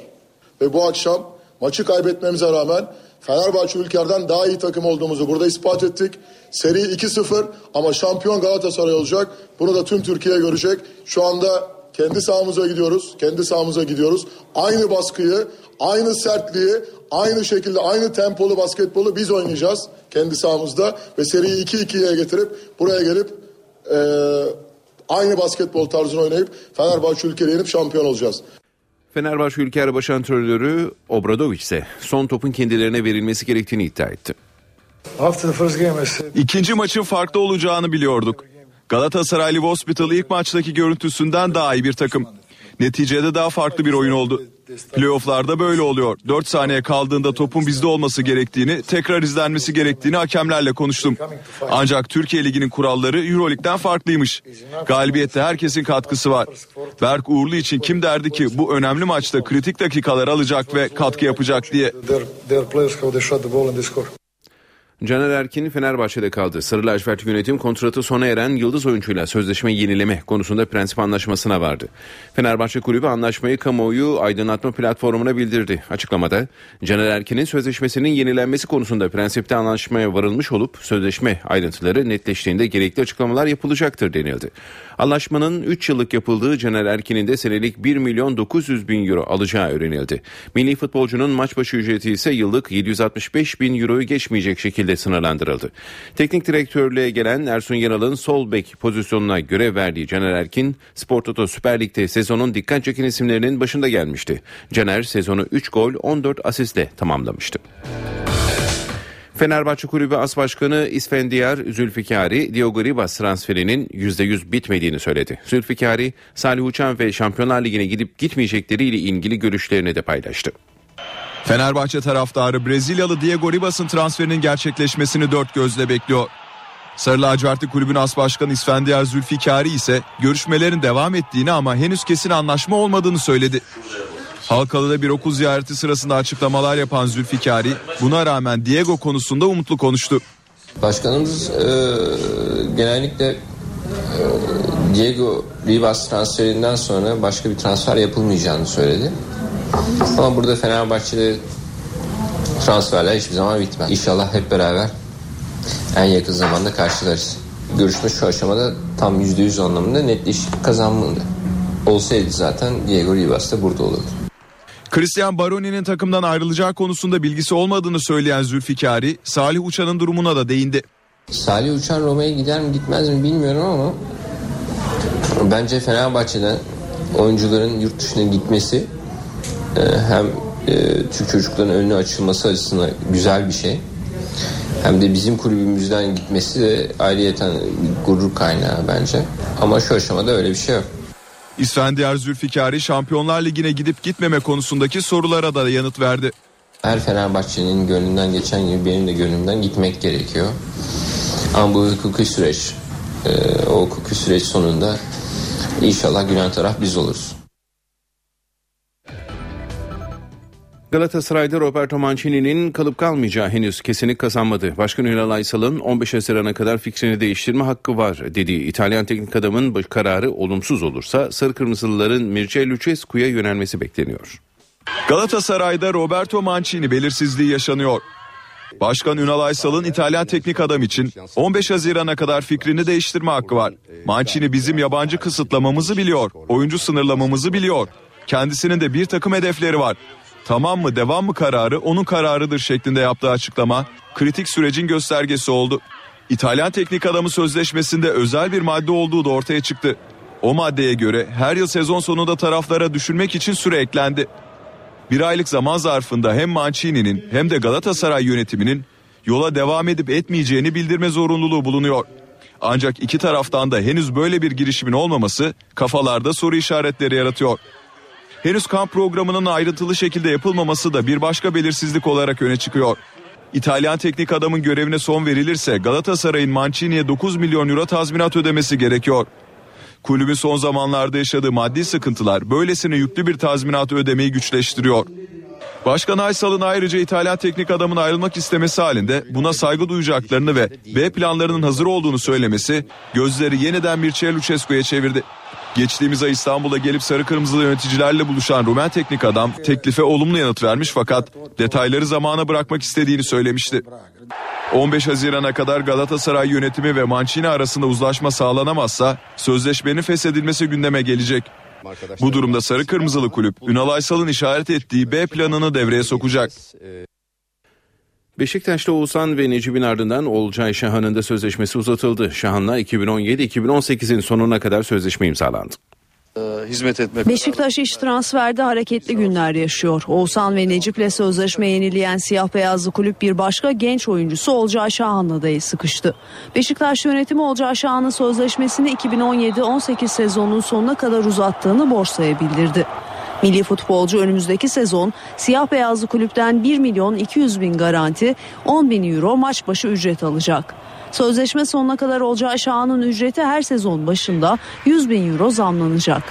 Ve bu akşam maçı kaybetmemize rağmen Fenerbahçe ülkerden daha iyi takım olduğumuzu burada ispat ettik. Seri 2-0 ama şampiyon Galatasaray olacak. Bunu da tüm Türkiye görecek. Şu anda kendi sahamıza gidiyoruz. Kendi sahamıza gidiyoruz. Aynı baskıyı, aynı sertliği, aynı şekilde aynı tempolu basketbolu biz oynayacağız kendi sahamızda ve seriyi 2-2'ye getirip buraya gelip e, aynı basketbol tarzını oynayıp Fenerbahçe ülkeyi yenip şampiyon olacağız. Fenerbahçe Ülker Baş Antrenörü Obradoviç ise son topun kendilerine verilmesi gerektiğini iddia etti. İkinci maçın farklı olacağını biliyorduk. Galatasaray Live Hospital ilk maçtaki görüntüsünden daha iyi bir takım. Neticede daha farklı bir oyun oldu. Playoff'larda böyle oluyor. 4 saniye kaldığında topun bizde olması gerektiğini, tekrar izlenmesi gerektiğini hakemlerle konuştum. Ancak Türkiye Ligi'nin kuralları Euroleague'den farklıymış. Galibiyette herkesin katkısı var. Berk Uğurlu için kim derdi ki bu önemli maçta kritik dakikalar alacak ve katkı yapacak diye. Caner Erkin Fenerbahçe'de kaldı. Sarı lacivert yönetim kontratı sona eren yıldız oyuncuyla sözleşme yenileme konusunda prensip anlaşmasına vardı. Fenerbahçe kulübü anlaşmayı kamuoyu aydınlatma platformuna bildirdi. Açıklamada Caner Erkin'in sözleşmesinin yenilenmesi konusunda prensipte anlaşmaya varılmış olup sözleşme ayrıntıları netleştiğinde gerekli açıklamalar yapılacaktır denildi. Anlaşmanın 3 yıllık yapıldığı Caner Erkin'in de senelik 1 milyon 900 bin euro alacağı öğrenildi. Milli futbolcunun maç başı ücreti ise yıllık 765 bin euroyu geçmeyecek şekilde sınırlandırıldı. Teknik direktörlüğe gelen Ersun Yanal'ın sol bek pozisyonuna görev verdiği Caner Erkin, Spor Toto Süper Lig'de sezonun dikkat çeken isimlerinin başında gelmişti. Caner sezonu 3 gol 14 asistle tamamlamıştı. Fenerbahçe Kulübü As Başkanı İsfendiyar Zülfikari, Diogo Ribas transferinin %100 bitmediğini söyledi. Zülfikari, Salih Uçan ve Şampiyonlar Ligi'ne gidip gitmeyecekleriyle ilgili görüşlerini de paylaştı. Fenerbahçe taraftarı Brezilyalı Diego Ribas'ın transferinin gerçekleşmesini dört gözle bekliyor. Sarı lacivertli kulübün as başkanı İsfendiyar Zülfikari ise görüşmelerin devam ettiğini ama henüz kesin anlaşma olmadığını söyledi. Halkalı'da bir okul ziyareti sırasında açıklamalar yapan Zülfikari buna rağmen Diego konusunda umutlu konuştu. Başkanımız e, genellikle e, Diego Rivas transferinden sonra başka bir transfer yapılmayacağını söyledi. Ama burada Fenerbahçe'de transferler hiçbir zaman bitmez. İnşallah hep beraber en yakın zamanda karşılarız. Görüşme şu aşamada tam %100 anlamında netleşik kazanmalı. Olsaydı zaten Diego Rivas da burada olurdu. Christian Baroni'nin takımdan ayrılacağı konusunda bilgisi olmadığını söyleyen Zülfikari, Salih Uçan'ın durumuna da değindi. Salih Uçan Roma'ya gider mi gitmez mi bilmiyorum ama bence Fenerbahçe'den oyuncuların yurt dışına gitmesi hem e, Türk çocukların önüne açılması açısından güzel bir şey. Hem de bizim kulübümüzden gitmesi de ayrıyeten gurur kaynağı bence. Ama şu aşamada öyle bir şey yok. İsfendiyar Zülfikari Şampiyonlar Ligi'ne gidip gitmeme konusundaki sorulara da yanıt verdi. Her Fenerbahçe'nin gönlünden geçen gibi benim de gönlümden gitmek gerekiyor. Ama bu hukuki süreç, e, o hukuki süreç sonunda inşallah gülen taraf biz oluruz. Galatasaray'da Roberto Mancini'nin kalıp kalmayacağı henüz kesinlik kazanmadı. Başkan Ünal Aysal'ın 15 Haziran'a kadar fikrini değiştirme hakkı var dediği İtalyan teknik adamın kararı olumsuz olursa Sarı Kırmızılıların Mircea Lucescu'ya yönelmesi bekleniyor. Galatasaray'da Roberto Mancini belirsizliği yaşanıyor. Başkan Ünal Aysal'ın İtalyan teknik adam için 15 Haziran'a kadar fikrini değiştirme hakkı var. Mancini bizim yabancı kısıtlamamızı biliyor, oyuncu sınırlamamızı biliyor. Kendisinin de bir takım hedefleri var. Tamam mı devam mı kararı onun kararıdır şeklinde yaptığı açıklama kritik sürecin göstergesi oldu. İtalyan teknik adamı sözleşmesinde özel bir madde olduğu da ortaya çıktı. O maddeye göre her yıl sezon sonunda taraflara düşünmek için süre eklendi. Bir aylık zaman zarfında hem Mancini'nin hem de Galatasaray yönetiminin yola devam edip etmeyeceğini bildirme zorunluluğu bulunuyor. Ancak iki taraftan da henüz böyle bir girişimin olmaması kafalarda soru işaretleri yaratıyor. Henüz kamp programının ayrıntılı şekilde yapılmaması da bir başka belirsizlik olarak öne çıkıyor. İtalyan teknik adamın görevine son verilirse Galatasaray'ın Mancini'ye 9 milyon euro tazminat ödemesi gerekiyor. Kulübün son zamanlarda yaşadığı maddi sıkıntılar böylesine yüklü bir tazminat ödemeyi güçleştiriyor. Başkan Aysal'ın ayrıca İtalyan teknik adamın ayrılmak istemesi halinde buna saygı duyacaklarını ve B planlarının hazır olduğunu söylemesi gözleri yeniden Mircea Lucescu'ya çevirdi. Geçtiğimiz ay İstanbul'a gelip sarı kırmızılı yöneticilerle buluşan Rumen teknik adam teklife olumlu yanıt vermiş fakat detayları zamana bırakmak istediğini söylemişti. 15 Haziran'a kadar Galatasaray yönetimi ve Mancini arasında uzlaşma sağlanamazsa sözleşmenin feshedilmesi gündeme gelecek. Bu durumda sarı kırmızılı kulüp Ünal Aysal'ın işaret ettiği B planını devreye sokacak. Beşiktaş'ta Oğuzhan ve Necip'in ardından Olcay Şahan'ın da sözleşmesi uzatıldı. Şahan'la 2017-2018'in sonuna kadar sözleşme imzalandı. hizmet etmek. Beşiktaş iş transferde hareketli günler yaşıyor. Oğuzhan ve Necip'le sözleşme yenileyen siyah beyazlı kulüp bir başka genç oyuncusu Olcay Şahan'la da sıkıştı. Beşiktaş yönetimi Olcay Şahan'ın sözleşmesini 2017-18 sezonunun sonuna kadar uzattığını borsaya bildirdi. Milli futbolcu önümüzdeki sezon siyah beyazlı kulüpten 1 milyon 200 bin garanti 10 bin euro maç başı ücret alacak. Sözleşme sonuna kadar Olcay Şahan'ın ücreti her sezon başında 100 bin euro zamlanacak.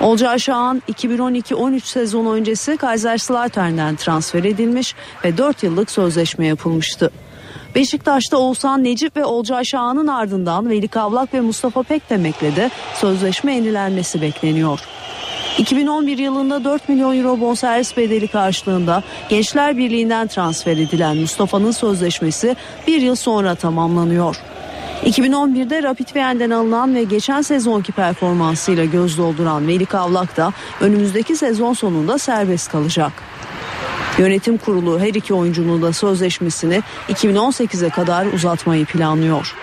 Olcay Şahan 2012-13 sezon öncesi Kaiserslautern'den transfer edilmiş ve 4 yıllık sözleşme yapılmıştı. Beşiktaş'ta Oğuzhan Necip ve Olcay Şahan'ın ardından Veli Kavlak ve Mustafa Pekdemek'le de sözleşme yenilenmesi bekleniyor. 2011 yılında 4 milyon euro bonservis bedeli karşılığında Gençler Birliği'nden transfer edilen Mustafa'nın sözleşmesi bir yıl sonra tamamlanıyor. 2011'de Rapid Vienne'den alınan ve geçen sezonki performansıyla göz dolduran Melik Avlak da önümüzdeki sezon sonunda serbest kalacak. Yönetim kurulu her iki oyuncunun da sözleşmesini 2018'e kadar uzatmayı planlıyor.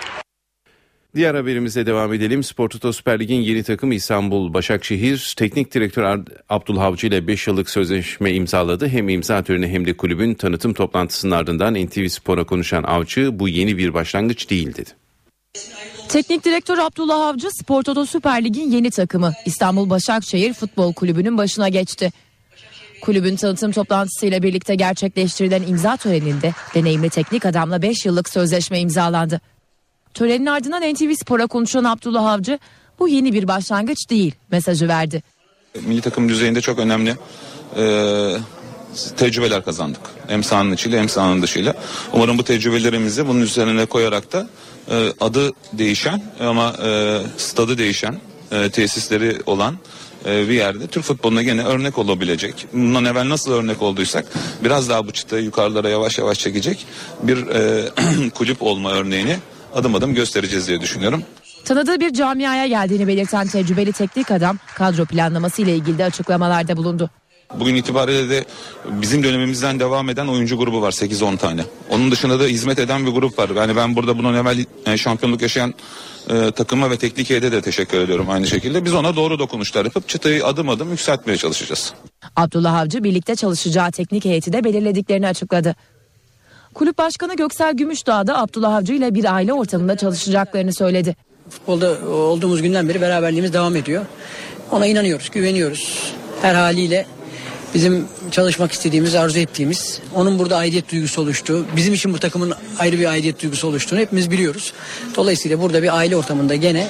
Diğer haberimize devam edelim. Spor Toto Süper Lig'in yeni takımı İstanbul Başakşehir Teknik Direktör Abdullah Avcı ile 5 yıllık sözleşme imzaladı. Hem imza töreni hem de kulübün tanıtım toplantısının ardından NTV Spor'a konuşan Avcı bu yeni bir başlangıç değil dedi. Teknik direktör Abdullah Avcı Spor Toto Süper Lig'in yeni takımı İstanbul Başakşehir Futbol Kulübü'nün başına geçti. Kulübün tanıtım toplantısıyla birlikte gerçekleştirilen imza töreninde deneyimli teknik adamla 5 yıllık sözleşme imzalandı. Törenin ardından NTV Spor'a konuşan Abdullah Avcı bu yeni bir başlangıç değil mesajı verdi. Milli takım düzeyinde çok önemli e, tecrübeler kazandık. Hem sahanın içiyle hem sahanın dışıyla. Umarım bu tecrübelerimizi bunun üzerine koyarak da e, adı değişen ama e, stadı değişen e, tesisleri olan e, bir yerde Türk futboluna gene örnek olabilecek. Bundan evvel nasıl örnek olduysak biraz daha bu çıtayı yukarılara yavaş yavaş çekecek bir e, <clears throat> kulüp olma örneğini adım adım göstereceğiz diye düşünüyorum. Tanıdığı bir camiaya geldiğini belirten tecrübeli teknik adam kadro planlaması ile ilgili de açıklamalarda bulundu. Bugün itibariyle de bizim dönemimizden devam eden oyuncu grubu var 8-10 tane. Onun dışında da hizmet eden bir grup var. Yani ben burada bunun evvel e, şampiyonluk yaşayan e, takıma ve teknik heyete de teşekkür ediyorum aynı şekilde. Biz ona doğru dokunuşlar yapıp çıtayı adım adım yükseltmeye çalışacağız. Abdullah Avcı birlikte çalışacağı teknik heyeti de belirlediklerini açıkladı. Kulüp Başkanı Göksel Gümüşdağ da Abdullah Avcı ile bir aile ortamında çalışacaklarını söyledi. Futbolda olduğumuz günden beri beraberliğimiz devam ediyor. Ona inanıyoruz, güveniyoruz. Her haliyle bizim çalışmak istediğimiz, arzu ettiğimiz, onun burada aidiyet duygusu oluştu. Bizim için bu takımın ayrı bir aidiyet duygusu oluştuğunu hepimiz biliyoruz. Dolayısıyla burada bir aile ortamında gene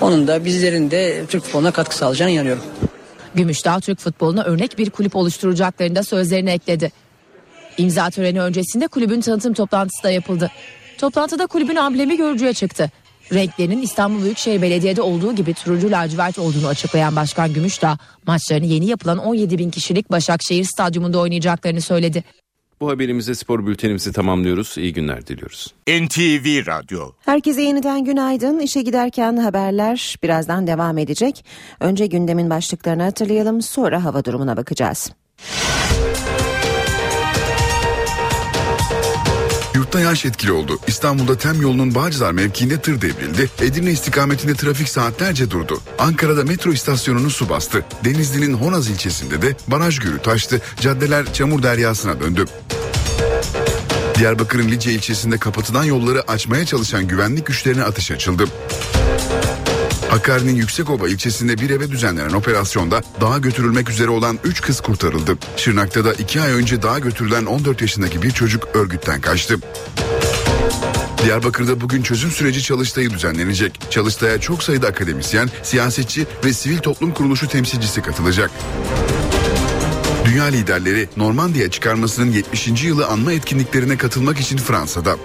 onun da bizlerin de Türk futboluna katkı sağlayacağını inanıyorum. Gümüşdağ Türk futboluna örnek bir kulüp oluşturacaklarını da sözlerine ekledi. İmza töreni öncesinde kulübün tanıtım toplantısı da yapıldı. Toplantıda kulübün amblemi görücüye çıktı. Renklerinin İstanbul Büyükşehir Belediye'de olduğu gibi turuncu lacivert olduğunu açıklayan Başkan Gümüşdağ maçlarını yeni yapılan 17 bin kişilik Başakşehir Stadyumunda oynayacaklarını söyledi. Bu haberimizde spor bültenimizi tamamlıyoruz. İyi günler diliyoruz. NTV Radyo Herkese yeniden günaydın. İşe giderken haberler birazdan devam edecek. Önce gündemin başlıklarını hatırlayalım sonra hava durumuna bakacağız. Yurtta yağış etkili oldu. İstanbul'da Tem yolunun Bağcılar mevkiinde tır devrildi. Edirne istikametinde trafik saatlerce durdu. Ankara'da metro istasyonunu su bastı. Denizli'nin Honaz ilçesinde de baraj gölü taştı. Caddeler çamur deryasına döndü. Diyarbakır'ın Lice ilçesinde kapatılan yolları açmaya çalışan güvenlik güçlerine ateş açıldı. Hakkari'nin Yüksekova ilçesinde bir eve düzenlenen operasyonda dağa götürülmek üzere olan 3 kız kurtarıldı. Şırnak'ta da 2 ay önce dağa götürülen 14 yaşındaki bir çocuk örgütten kaçtı. Diyarbakır'da bugün çözüm süreci çalıştayı düzenlenecek. Çalıştaya çok sayıda akademisyen, siyasetçi ve sivil toplum kuruluşu temsilcisi katılacak. Dünya liderleri Normandiya çıkarmasının 70. yılı anma etkinliklerine katılmak için Fransa'da.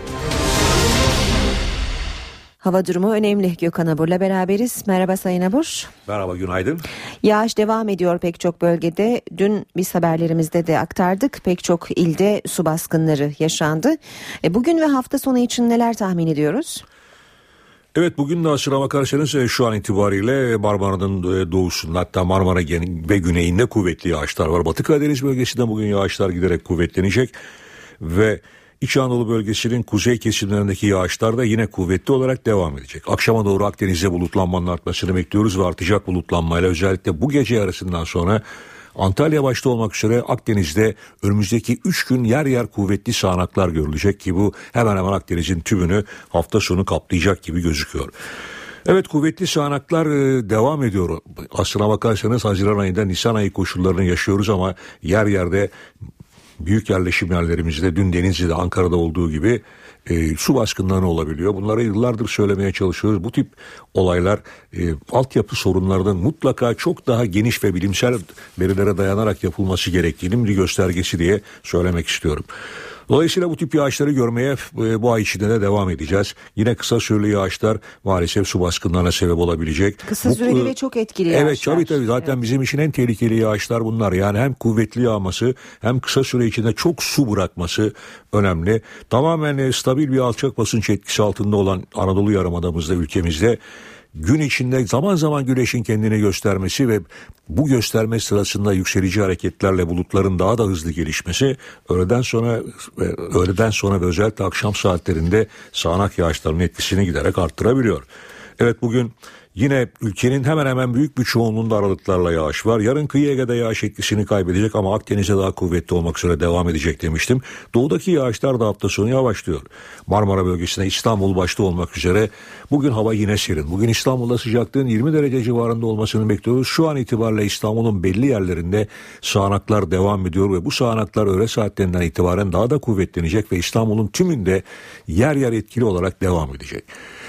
Hava durumu önemli. Gökhan Abur'la beraberiz. Merhaba Sayın Abur. Merhaba günaydın. Yağış devam ediyor pek çok bölgede. Dün biz haberlerimizde de aktardık. Pek çok ilde su baskınları yaşandı. E, bugün ve hafta sonu için neler tahmin ediyoruz? Evet bugün de aslına bakarsanız e, şu an itibariyle Marmara'nın e, doğusunda hatta Marmara ve güneyinde kuvvetli yağışlar var. Batı Karadeniz bölgesinde bugün yağışlar giderek kuvvetlenecek ve İç Anadolu bölgesinin kuzey kesimlerindeki yağışlar da yine kuvvetli olarak devam edecek. Akşama doğru Akdeniz'de bulutlanmanın artmasını bekliyoruz ve artacak bulutlanmayla özellikle bu gece arasından sonra Antalya başta olmak üzere Akdeniz'de önümüzdeki 3 gün yer yer kuvvetli sağanaklar görülecek ki bu hemen hemen Akdeniz'in tümünü hafta sonu kaplayacak gibi gözüküyor. Evet kuvvetli sağanaklar e, devam ediyor. Aslına bakarsanız Haziran ayında Nisan ayı koşullarını yaşıyoruz ama yer yerde büyük yerleşim yerlerimizde dün Denizli'de Ankara'da olduğu gibi e, su baskınları olabiliyor. Bunları yıllardır söylemeye çalışıyoruz. Bu tip olaylar e, altyapı sorunlarının mutlaka çok daha geniş ve bilimsel verilere dayanarak yapılması gerektiğinin bir göstergesi diye söylemek istiyorum. Dolayısıyla bu tip yağışları görmeye e, bu ay içinde de devam edeceğiz. Yine kısa süreli yağışlar maalesef su baskınlarına sebep olabilecek. Kısa süreli bu, ve çok etkili evet, yağışlar. Evet tabii tabii zaten evet. bizim için en tehlikeli yağışlar bunlar. Yani hem kuvvetli yağması hem kısa süre içinde çok su bırakması önemli. Tamamen e, stabil bir alçak basınç etkisi altında olan Anadolu Yarımadamızda ülkemizde gün içinde zaman zaman güneşin kendini göstermesi ve bu gösterme sırasında yükselici hareketlerle bulutların daha da hızlı gelişmesi öğleden sonra ve öğleden sonra ve özellikle akşam saatlerinde sağanak yağışların etkisini giderek arttırabiliyor. Evet bugün Yine ülkenin hemen hemen büyük bir çoğunluğunda aralıklarla yağış var. Yarın kıyı Ege'de yağış etkisini kaybedecek ama Akdeniz'e daha kuvvetli olmak üzere devam edecek demiştim. Doğudaki yağışlar da hafta sonu yavaşlıyor. Marmara bölgesinde İstanbul başta olmak üzere bugün hava yine serin. Bugün İstanbul'da sıcaklığın 20 derece civarında olmasını bekliyoruz. Şu an itibariyle İstanbul'un belli yerlerinde sağanaklar devam ediyor ve bu sağanaklar öğle saatlerinden itibaren daha da kuvvetlenecek ve İstanbul'un tümünde yer yer etkili olarak devam edecek.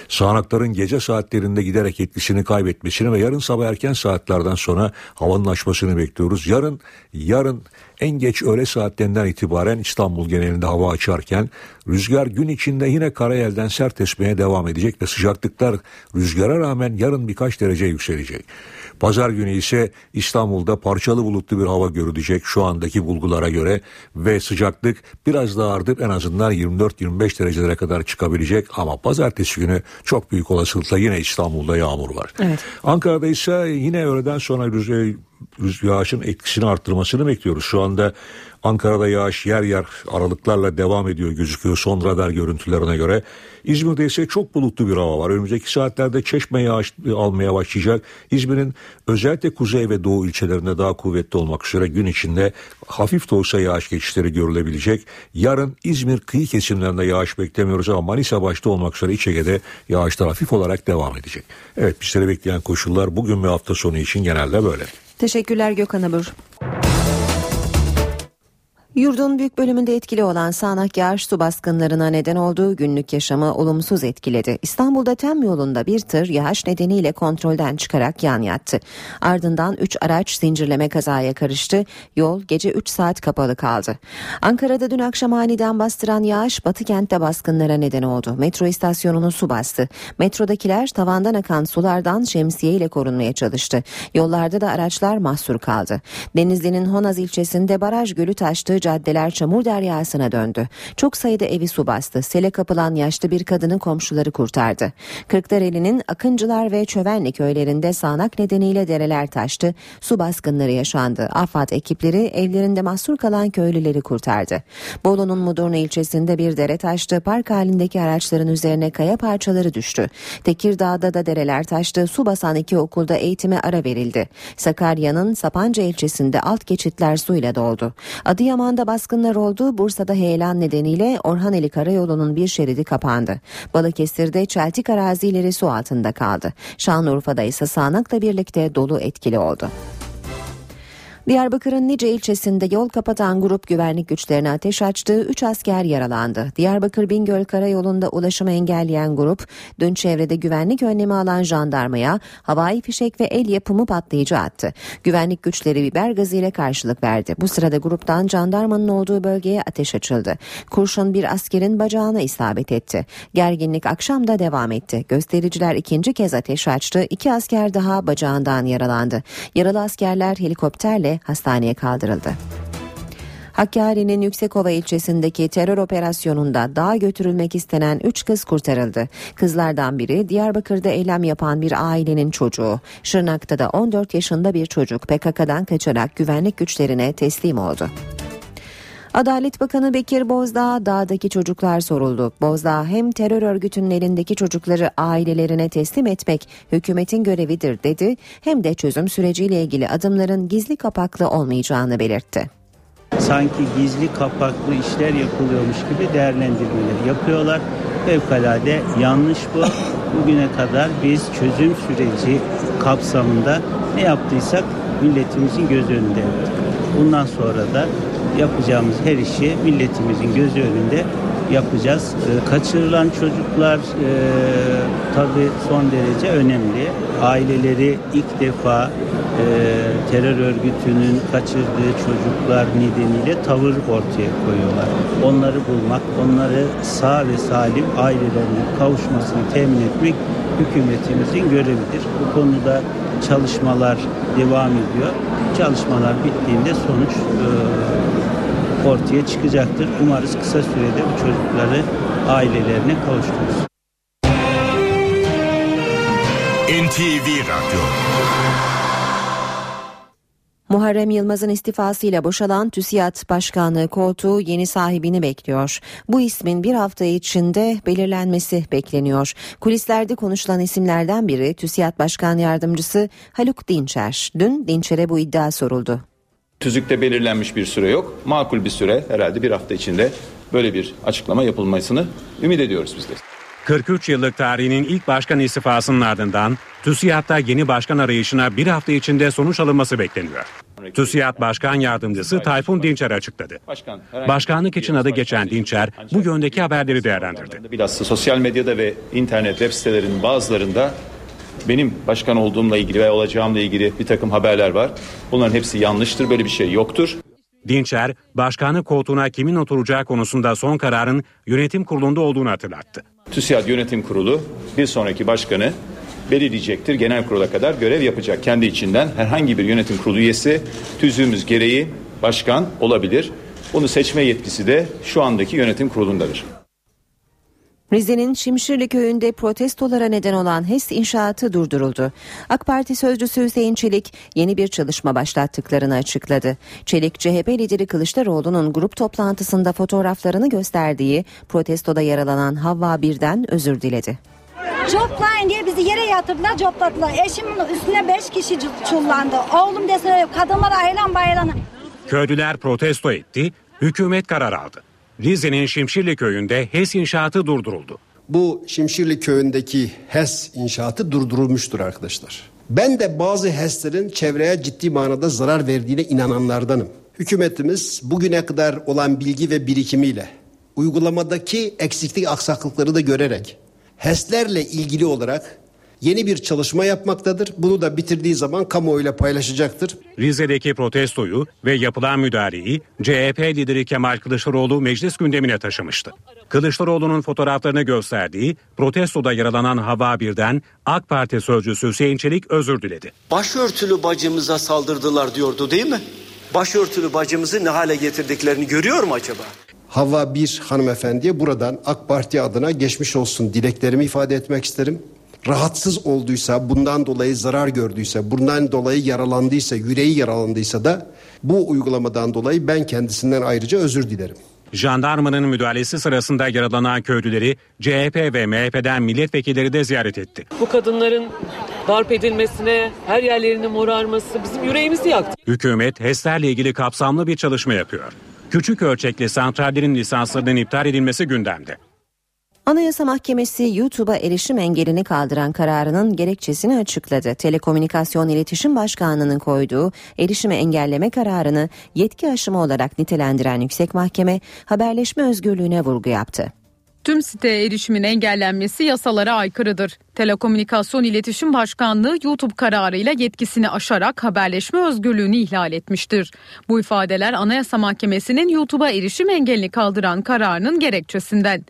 Sağanakların gece saatlerinde giderek etkisini kaybetmesini ve yarın sabah erken saatlerden sonra havanın açmasını bekliyoruz. Yarın yarın en geç öğle saatlerinden itibaren İstanbul genelinde hava açarken rüzgar gün içinde yine karayelden sert esmeye devam edecek ve sıcaklıklar rüzgara rağmen yarın birkaç derece yükselecek. Pazar günü ise İstanbul'da parçalı bulutlu bir hava görülecek şu andaki bulgulara göre ve sıcaklık biraz daha artıp en azından 24-25 derecelere kadar çıkabilecek ama pazartesi günü çok büyük olasılıkla yine İstanbul'da yağmur var. Evet. Ankara'da ise yine öğleden sonra rüzgar, yağışın etkisini arttırmasını bekliyoruz. Şu anda Ankara'da yağış yer yer aralıklarla devam ediyor gözüküyor son radar görüntülerine göre. İzmir'de ise çok bulutlu bir hava var. Önümüzdeki saatlerde çeşme yağış almaya başlayacak. İzmir'in özellikle kuzey ve doğu ilçelerinde daha kuvvetli olmak üzere gün içinde hafif de olsa yağış geçişleri görülebilecek. Yarın İzmir kıyı kesimlerinde yağış beklemiyoruz ama Manisa başta olmak üzere İç Ege'de yağışlar hafif olarak devam edecek. Evet bizleri bekleyen koşullar bugün ve hafta sonu için genelde böyle. Teşekkürler Gökhan Abur. Yurdun büyük bölümünde etkili olan sağanak yağış su baskınlarına neden olduğu günlük yaşamı olumsuz etkiledi. İstanbul'da Tem yolunda bir tır yağış nedeniyle kontrolden çıkarak yan yattı. Ardından 3 araç zincirleme kazaya karıştı. Yol gece 3 saat kapalı kaldı. Ankara'da dün akşam aniden bastıran yağış Batı kentte baskınlara neden oldu. Metro istasyonunu su bastı. Metrodakiler tavandan akan sulardan şemsiye ile korunmaya çalıştı. Yollarda da araçlar mahsur kaldı. Denizli'nin Honaz ilçesinde baraj gölü taştı caddeler çamur deryasına döndü. Çok sayıda evi su bastı. Sele kapılan yaşlı bir kadının komşuları kurtardı. Kırklareli'nin Akıncılar ve Çövenli köylerinde sağanak nedeniyle dereler taştı. Su baskınları yaşandı. AFAD ekipleri evlerinde mahsur kalan köylüleri kurtardı. Bolu'nun Mudurnu ilçesinde bir dere taştı. Park halindeki araçların üzerine kaya parçaları düştü. Tekirdağ'da da dereler taştı. Su basan iki okulda eğitime ara verildi. Sakarya'nın Sapanca ilçesinde alt geçitler suyla doldu. Adıyaman Van'da baskınlar oldu. Bursa'da heyelan nedeniyle Orhaneli Karayolu'nun bir şeridi kapandı. Balıkesir'de çeltik arazileri su altında kaldı. Şanlıurfa'da ise sağanakla birlikte dolu etkili oldu. Diyarbakır'ın Nice ilçesinde yol kapatan grup güvenlik güçlerine ateş açtı. 3 asker yaralandı. Diyarbakır Bingöl Karayolu'nda ulaşımı engelleyen grup dün çevrede güvenlik önlemi alan jandarmaya havai fişek ve el yapımı patlayıcı attı. Güvenlik güçleri biber gazıyla karşılık verdi. Bu sırada gruptan jandarmanın olduğu bölgeye ateş açıldı. Kurşun bir askerin bacağına isabet etti. Gerginlik akşamda devam etti. Göstericiler ikinci kez ateş açtı. İki asker daha bacağından yaralandı. Yaralı askerler helikopterle hastaneye kaldırıldı. Hakkari'nin Yüksekova ilçesindeki terör operasyonunda dağa götürülmek istenen 3 kız kurtarıldı. Kızlardan biri Diyarbakır'da eylem yapan bir ailenin çocuğu. Şırnak'ta da 14 yaşında bir çocuk PKK'dan kaçarak güvenlik güçlerine teslim oldu. Adalet Bakanı Bekir Bozdağ dağdaki çocuklar soruldu. Bozdağ hem terör örgütünün elindeki çocukları ailelerine teslim etmek hükümetin görevidir dedi hem de çözüm süreciyle ilgili adımların gizli kapaklı olmayacağını belirtti. Sanki gizli kapaklı işler yapılıyormuş gibi değerlendirmeler yapıyorlar. Fevkalade yanlış bu. Bugüne kadar biz çözüm süreci kapsamında ne yaptıysak milletimizin göz önünde yaptık. Bundan sonra da yapacağımız her işi milletimizin gözü önünde yapacağız. E, kaçırılan çocuklar e, tabii son derece önemli. Aileleri ilk defa e, terör örgütünün kaçırdığı çocuklar nedeniyle tavır ortaya koyuyorlar. Onları bulmak, onları sağ ve salim ailelerine kavuşmasını temin etmek hükümetimizin görevidir. Bu konuda çalışmalar devam ediyor. Çalışmalar bittiğinde sonuç e, ortaya çıkacaktır. Umarız kısa sürede bu çocukları ailelerine kavuştururuz. NTV Radyo Muharrem Yılmaz'ın istifasıyla boşalan TÜSİAD Başkanlığı koltuğu yeni sahibini bekliyor. Bu ismin bir hafta içinde belirlenmesi bekleniyor. Kulislerde konuşulan isimlerden biri TÜSİAD Başkan Yardımcısı Haluk Dinçer. Dün Dinçer'e bu iddia soruldu. Tüzükte belirlenmiş bir süre yok. Makul bir süre herhalde bir hafta içinde böyle bir açıklama yapılmasını ümit ediyoruz biz de. 43 yıllık tarihinin ilk başkan istifasının ardından TÜSİAD'da yeni başkan arayışına bir hafta içinde sonuç alınması bekleniyor. TÜSİAD Başkan Yardımcısı Tayfun Dinçer açıkladı. Başkanlık için adı geçen Dinçer bu yöndeki haberleri değerlendirdi. Bilhassa sosyal medyada ve internet web sitelerinin bazılarında benim başkan olduğumla ilgili ve olacağımla ilgili bir takım haberler var. Bunların hepsi yanlıştır. Böyle bir şey yoktur. Dinçer, başkanlık koltuğuna kimin oturacağı konusunda son kararın yönetim kurulunda olduğunu hatırlattı. TÜSİAD Yönetim Kurulu bir sonraki başkanı belirleyecektir. Genel kurula kadar görev yapacak. Kendi içinden herhangi bir yönetim kurulu üyesi tüzüğümüz gereği başkan olabilir. Bunu seçme yetkisi de şu andaki yönetim kurulundadır. Rize'nin Şimşirli köyünde protestolara neden olan HES inşaatı durduruldu. AK Parti sözcüsü Hüseyin Çelik yeni bir çalışma başlattıklarını açıkladı. Çelik CHP lideri Kılıçdaroğlu'nun grup toplantısında fotoğraflarını gösterdiği protestoda yaralanan Havva Bir'den özür diledi. Coplayın diye bizi yere yatırdılar copladılar. Eşimin üstüne beş kişi çullandı. Oğlum desene kadınlara ayılan bayılan. Köylüler protesto etti, hükümet karar aldı. Rize'nin Şimşirli köyünde HES inşaatı durduruldu. Bu Şimşirli köyündeki HES inşaatı durdurulmuştur arkadaşlar. Ben de bazı HES'lerin çevreye ciddi manada zarar verdiğine inananlardanım. Hükümetimiz bugüne kadar olan bilgi ve birikimiyle uygulamadaki eksiklik aksaklıkları da görerek HES'lerle ilgili olarak yeni bir çalışma yapmaktadır. Bunu da bitirdiği zaman kamuoyuyla paylaşacaktır. Rize'deki protestoyu ve yapılan müdahaleyi CHP lideri Kemal Kılıçdaroğlu meclis gündemine taşımıştı. Kılıçdaroğlu'nun fotoğraflarını gösterdiği protestoda yaralanan Hava Bir'den AK Parti sözcüsü Hüseyin Çelik özür diledi. Başörtülü bacımıza saldırdılar diyordu değil mi? Başörtülü bacımızı ne hale getirdiklerini görüyor mu acaba? Hava bir hanımefendiye buradan AK Parti adına geçmiş olsun dileklerimi ifade etmek isterim rahatsız olduysa, bundan dolayı zarar gördüyse, bundan dolayı yaralandıysa, yüreği yaralandıysa da bu uygulamadan dolayı ben kendisinden ayrıca özür dilerim. Jandarmanın müdahalesi sırasında yaralanan köylüleri CHP ve MHP'den milletvekilleri de ziyaret etti. Bu kadınların darp edilmesine, her yerlerinin morarması bizim yüreğimizi yaktı. Hükümet HES'lerle ilgili kapsamlı bir çalışma yapıyor. Küçük ölçekli santrallerin lisanslarının iptal edilmesi gündemde. Anayasa Mahkemesi YouTube'a erişim engelini kaldıran kararının gerekçesini açıkladı. Telekomünikasyon İletişim Başkanlığı'nın koyduğu erişimi engelleme kararını yetki aşımı olarak nitelendiren Yüksek Mahkeme haberleşme özgürlüğüne vurgu yaptı. Tüm site erişimin engellenmesi yasalara aykırıdır. Telekomünikasyon İletişim Başkanlığı YouTube kararıyla yetkisini aşarak haberleşme özgürlüğünü ihlal etmiştir. Bu ifadeler Anayasa Mahkemesi'nin YouTube'a erişim engelini kaldıran kararının gerekçesinden.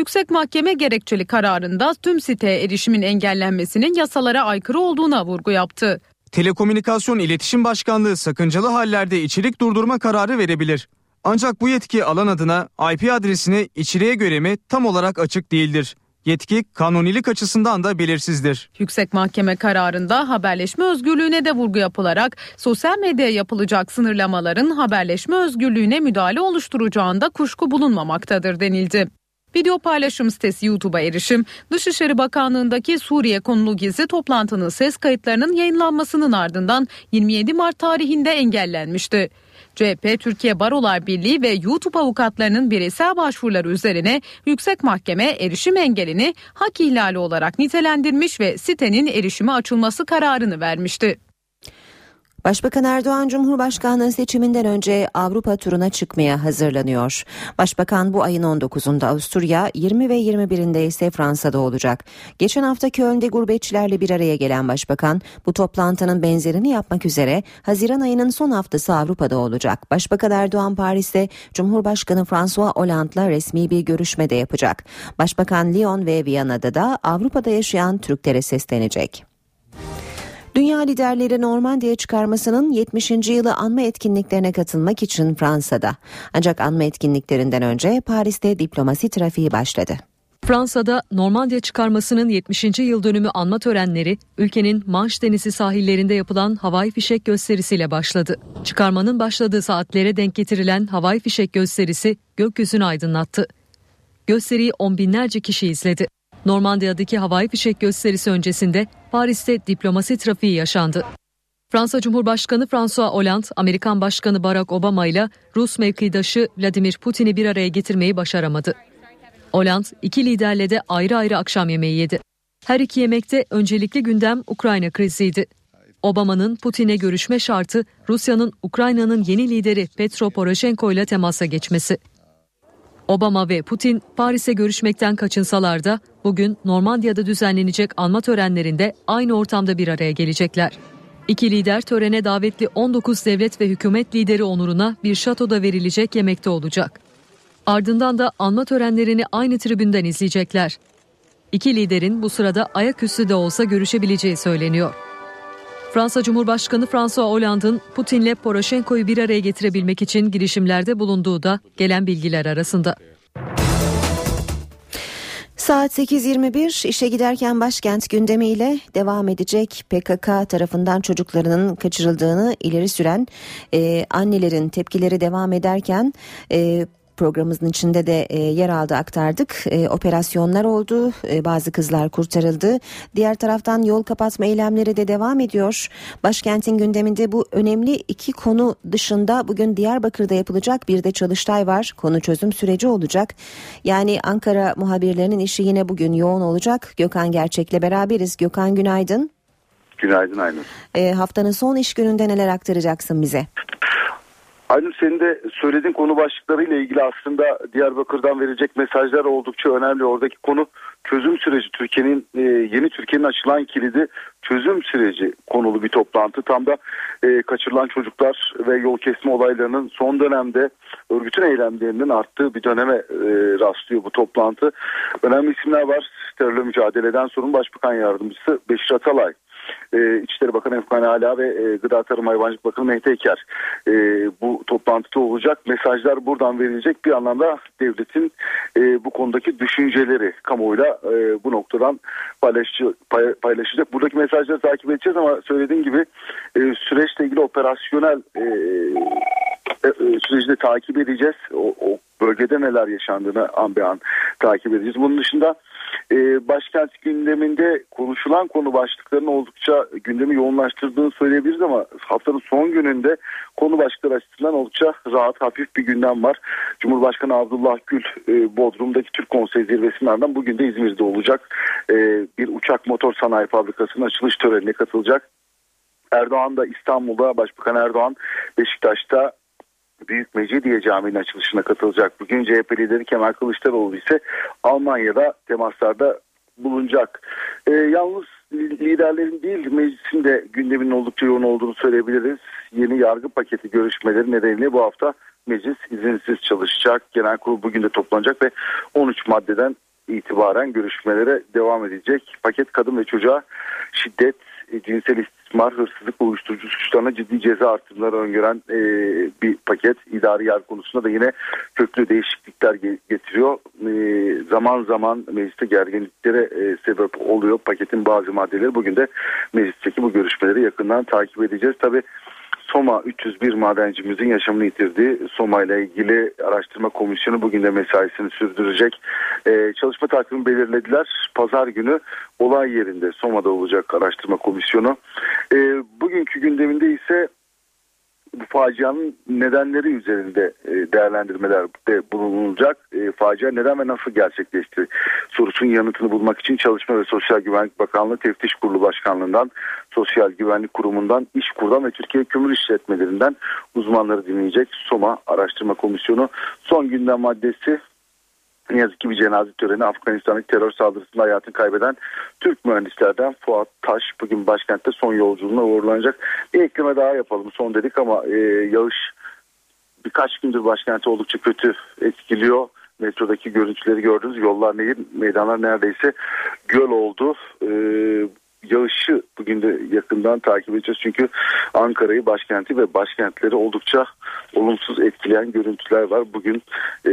Yüksek Mahkeme gerekçeli kararında tüm siteye erişimin engellenmesinin yasalara aykırı olduğuna vurgu yaptı. Telekomünikasyon İletişim Başkanlığı sakıncalı hallerde içerik durdurma kararı verebilir. Ancak bu yetki alan adına IP adresini içeriğe göre mi tam olarak açık değildir. Yetki kanunilik açısından da belirsizdir. Yüksek Mahkeme kararında haberleşme özgürlüğüne de vurgu yapılarak sosyal medyaya yapılacak sınırlamaların haberleşme özgürlüğüne müdahale oluşturacağında kuşku bulunmamaktadır denildi. Video paylaşım sitesi YouTube'a erişim, Dışişleri Bakanlığı'ndaki Suriye konulu gizli toplantının ses kayıtlarının yayınlanmasının ardından 27 Mart tarihinde engellenmişti. CHP Türkiye Barolar Birliği ve YouTube avukatlarının bireysel başvuruları üzerine Yüksek Mahkeme erişim engelini hak ihlali olarak nitelendirmiş ve sitenin erişime açılması kararını vermişti. Başbakan Erdoğan Cumhurbaşkanlığı seçiminden önce Avrupa turuna çıkmaya hazırlanıyor. Başbakan bu ayın 19'unda Avusturya, 20 ve 21'inde ise Fransa'da olacak. Geçen hafta Köln'de gurbetçilerle bir araya gelen başbakan bu toplantının benzerini yapmak üzere Haziran ayının son haftası Avrupa'da olacak. Başbakan Erdoğan Paris'te Cumhurbaşkanı François Hollande'la resmi bir görüşme de yapacak. Başbakan Lyon ve Viyana'da da Avrupa'da yaşayan Türklere seslenecek. Dünya liderleri Normandiya çıkarmasının 70. yılı anma etkinliklerine katılmak için Fransa'da. Ancak anma etkinliklerinden önce Paris'te diplomasi trafiği başladı. Fransa'da Normandiya çıkarmasının 70. yıl dönümü anma törenleri ülkenin Manş Denizi sahillerinde yapılan havai fişek gösterisiyle başladı. Çıkarmanın başladığı saatlere denk getirilen havai fişek gösterisi gökyüzünü aydınlattı. Gösteriyi on binlerce kişi izledi. Normandiya'daki havai fişek gösterisi öncesinde Paris'te diplomasi trafiği yaşandı. Fransa Cumhurbaşkanı François Hollande, Amerikan Başkanı Barack Obama ile Rus mevkidaşı Vladimir Putin'i bir araya getirmeyi başaramadı. Hollande iki liderle de ayrı ayrı akşam yemeği yedi. Her iki yemekte öncelikli gündem Ukrayna kriziydi. Obama'nın Putin'e görüşme şartı Rusya'nın Ukrayna'nın yeni lideri Petro Poroshenko ile temasa geçmesi. Obama ve Putin Paris'e görüşmekten kaçınsalar da bugün Normandiya'da düzenlenecek anma törenlerinde aynı ortamda bir araya gelecekler. İki lider törene davetli 19 devlet ve hükümet lideri onuruna bir şatoda verilecek yemekte olacak. Ardından da anma törenlerini aynı tribünden izleyecekler. İki liderin bu sırada ayaküstü de olsa görüşebileceği söyleniyor. Fransa Cumhurbaşkanı François Hollande'ın Putin'le Poroshenko'yu bir araya getirebilmek için girişimlerde bulunduğu da gelen bilgiler arasında. Saat 8.21 işe giderken başkent gündemiyle devam edecek PKK tarafından çocuklarının kaçırıldığını ileri süren e, annelerin tepkileri devam ederken e, programımızın içinde de e, yer aldı aktardık. E, operasyonlar oldu. E, bazı kızlar kurtarıldı. Diğer taraftan yol kapatma eylemleri de devam ediyor. Başkentin gündeminde bu önemli iki konu dışında bugün Diyarbakır'da yapılacak bir de çalıştay var. Konu çözüm süreci olacak. Yani Ankara muhabirlerinin işi yine bugün yoğun olacak. Gökhan Gerçek'le beraberiz. Gökhan günaydın. Günaydın Aynur. E, haftanın son iş gününde neler aktaracaksın bize? Aynur senin de söylediğin konu başlıklarıyla ilgili aslında Diyarbakır'dan verecek mesajlar oldukça önemli. Oradaki konu çözüm süreci Türkiye'nin e, yeni Türkiye'nin açılan kilidi çözüm süreci konulu bir toplantı. Tam da e, kaçırılan çocuklar ve yol kesme olaylarının son dönemde örgütün eylemlerinin arttığı bir döneme e, rastlıyor bu toplantı. Önemli isimler var. Terörle mücadeleden sorun Başbakan Yardımcısı Beşir Atalay e, İçişleri Bakanı Efkan Ala ve e, Gıda Tarım Hayvancılık Bakanı Mehdi Eker e, bu toplantıda olacak. Mesajlar buradan verilecek bir anlamda devletin e, bu konudaki düşünceleri kamuoyuyla e, bu noktadan paylaşacak, paylaşacak. Buradaki mesajları takip edeceğiz ama söylediğim gibi e, süreçle ilgili operasyonel e, e, e süreci de takip edeceğiz. O, o bölgede neler yaşandığını an be an takip edeceğiz. Bunun dışında e, başkent gündeminde konuşulan konu başlıklarının oldukça gündemi yoğunlaştırdığını söyleyebiliriz ama haftanın son gününde konu başlıkları açısından oldukça rahat hafif bir gündem var. Cumhurbaşkanı Abdullah Gül e, Bodrum'daki Türk Konseyi zirvesinden bugün de İzmir'de olacak. E, bir uçak motor sanayi fabrikasının açılış törenine katılacak. Erdoğan da İstanbul'da Başbakan Erdoğan Beşiktaş'ta Büyük Mecidiye Camii'nin açılışına katılacak. Bugün CHP lideri Kemal Kılıçdaroğlu ise Almanya'da temaslarda bulunacak. E, yalnız liderlerin değil meclisin de gündeminin oldukça yoğun olduğunu söyleyebiliriz. Yeni yargı paketi görüşmeleri nedeniyle bu hafta meclis izinsiz çalışacak. Genel kurul bugün de toplanacak ve 13 maddeden itibaren görüşmelere devam edecek. Paket kadın ve çocuğa şiddet, cinsel istismar, hırsızlık, uyuşturucu suçlarına ciddi ceza artırımları öngören e, bir paket. İdari yargı konusunda da yine köklü değişiklikler getiriyor. E, zaman zaman mecliste gerginliklere e, sebep oluyor paketin bazı maddeleri. Bugün de meclisteki bu görüşmeleri yakından takip edeceğiz. Tabii Soma 301 madencimizin yaşamını yitirdiği Soma ile ilgili araştırma komisyonu bugün de mesaisini sürdürecek. Ee, çalışma takvimi belirlediler. Pazar günü olay yerinde Soma'da olacak araştırma komisyonu. Ee, bugünkü gündeminde ise bu facianın nedenleri üzerinde e, değerlendirmelerde bulunulacak. E, facia neden ve nasıl gerçekleşti sorusunun yanıtını bulmak için Çalışma ve Sosyal Güvenlik Bakanlığı Teftiş Kurulu Başkanlığından, Sosyal Güvenlik Kurumu'ndan, İşkur'dan ve Türkiye Kömür İşletmelerinden uzmanları dinleyecek SOMA Araştırma Komisyonu. Son gündem maddesi ne yazık ki bir cenaze töreni Afganistan'daki terör saldırısında hayatını kaybeden Türk mühendislerden Fuat Taş bugün başkentte son yolculuğuna uğurlanacak. Bir ekleme daha yapalım son dedik ama e, yağış birkaç gündür başkenti oldukça kötü etkiliyor. Metrodaki görüntüleri gördünüz. Yollar nehir, meydanlar neredeyse göl oldu. Ee, yağışı bugün de yakından takip edeceğiz. Çünkü Ankara'yı başkenti ve başkentleri oldukça olumsuz etkileyen görüntüler var. Bugün e,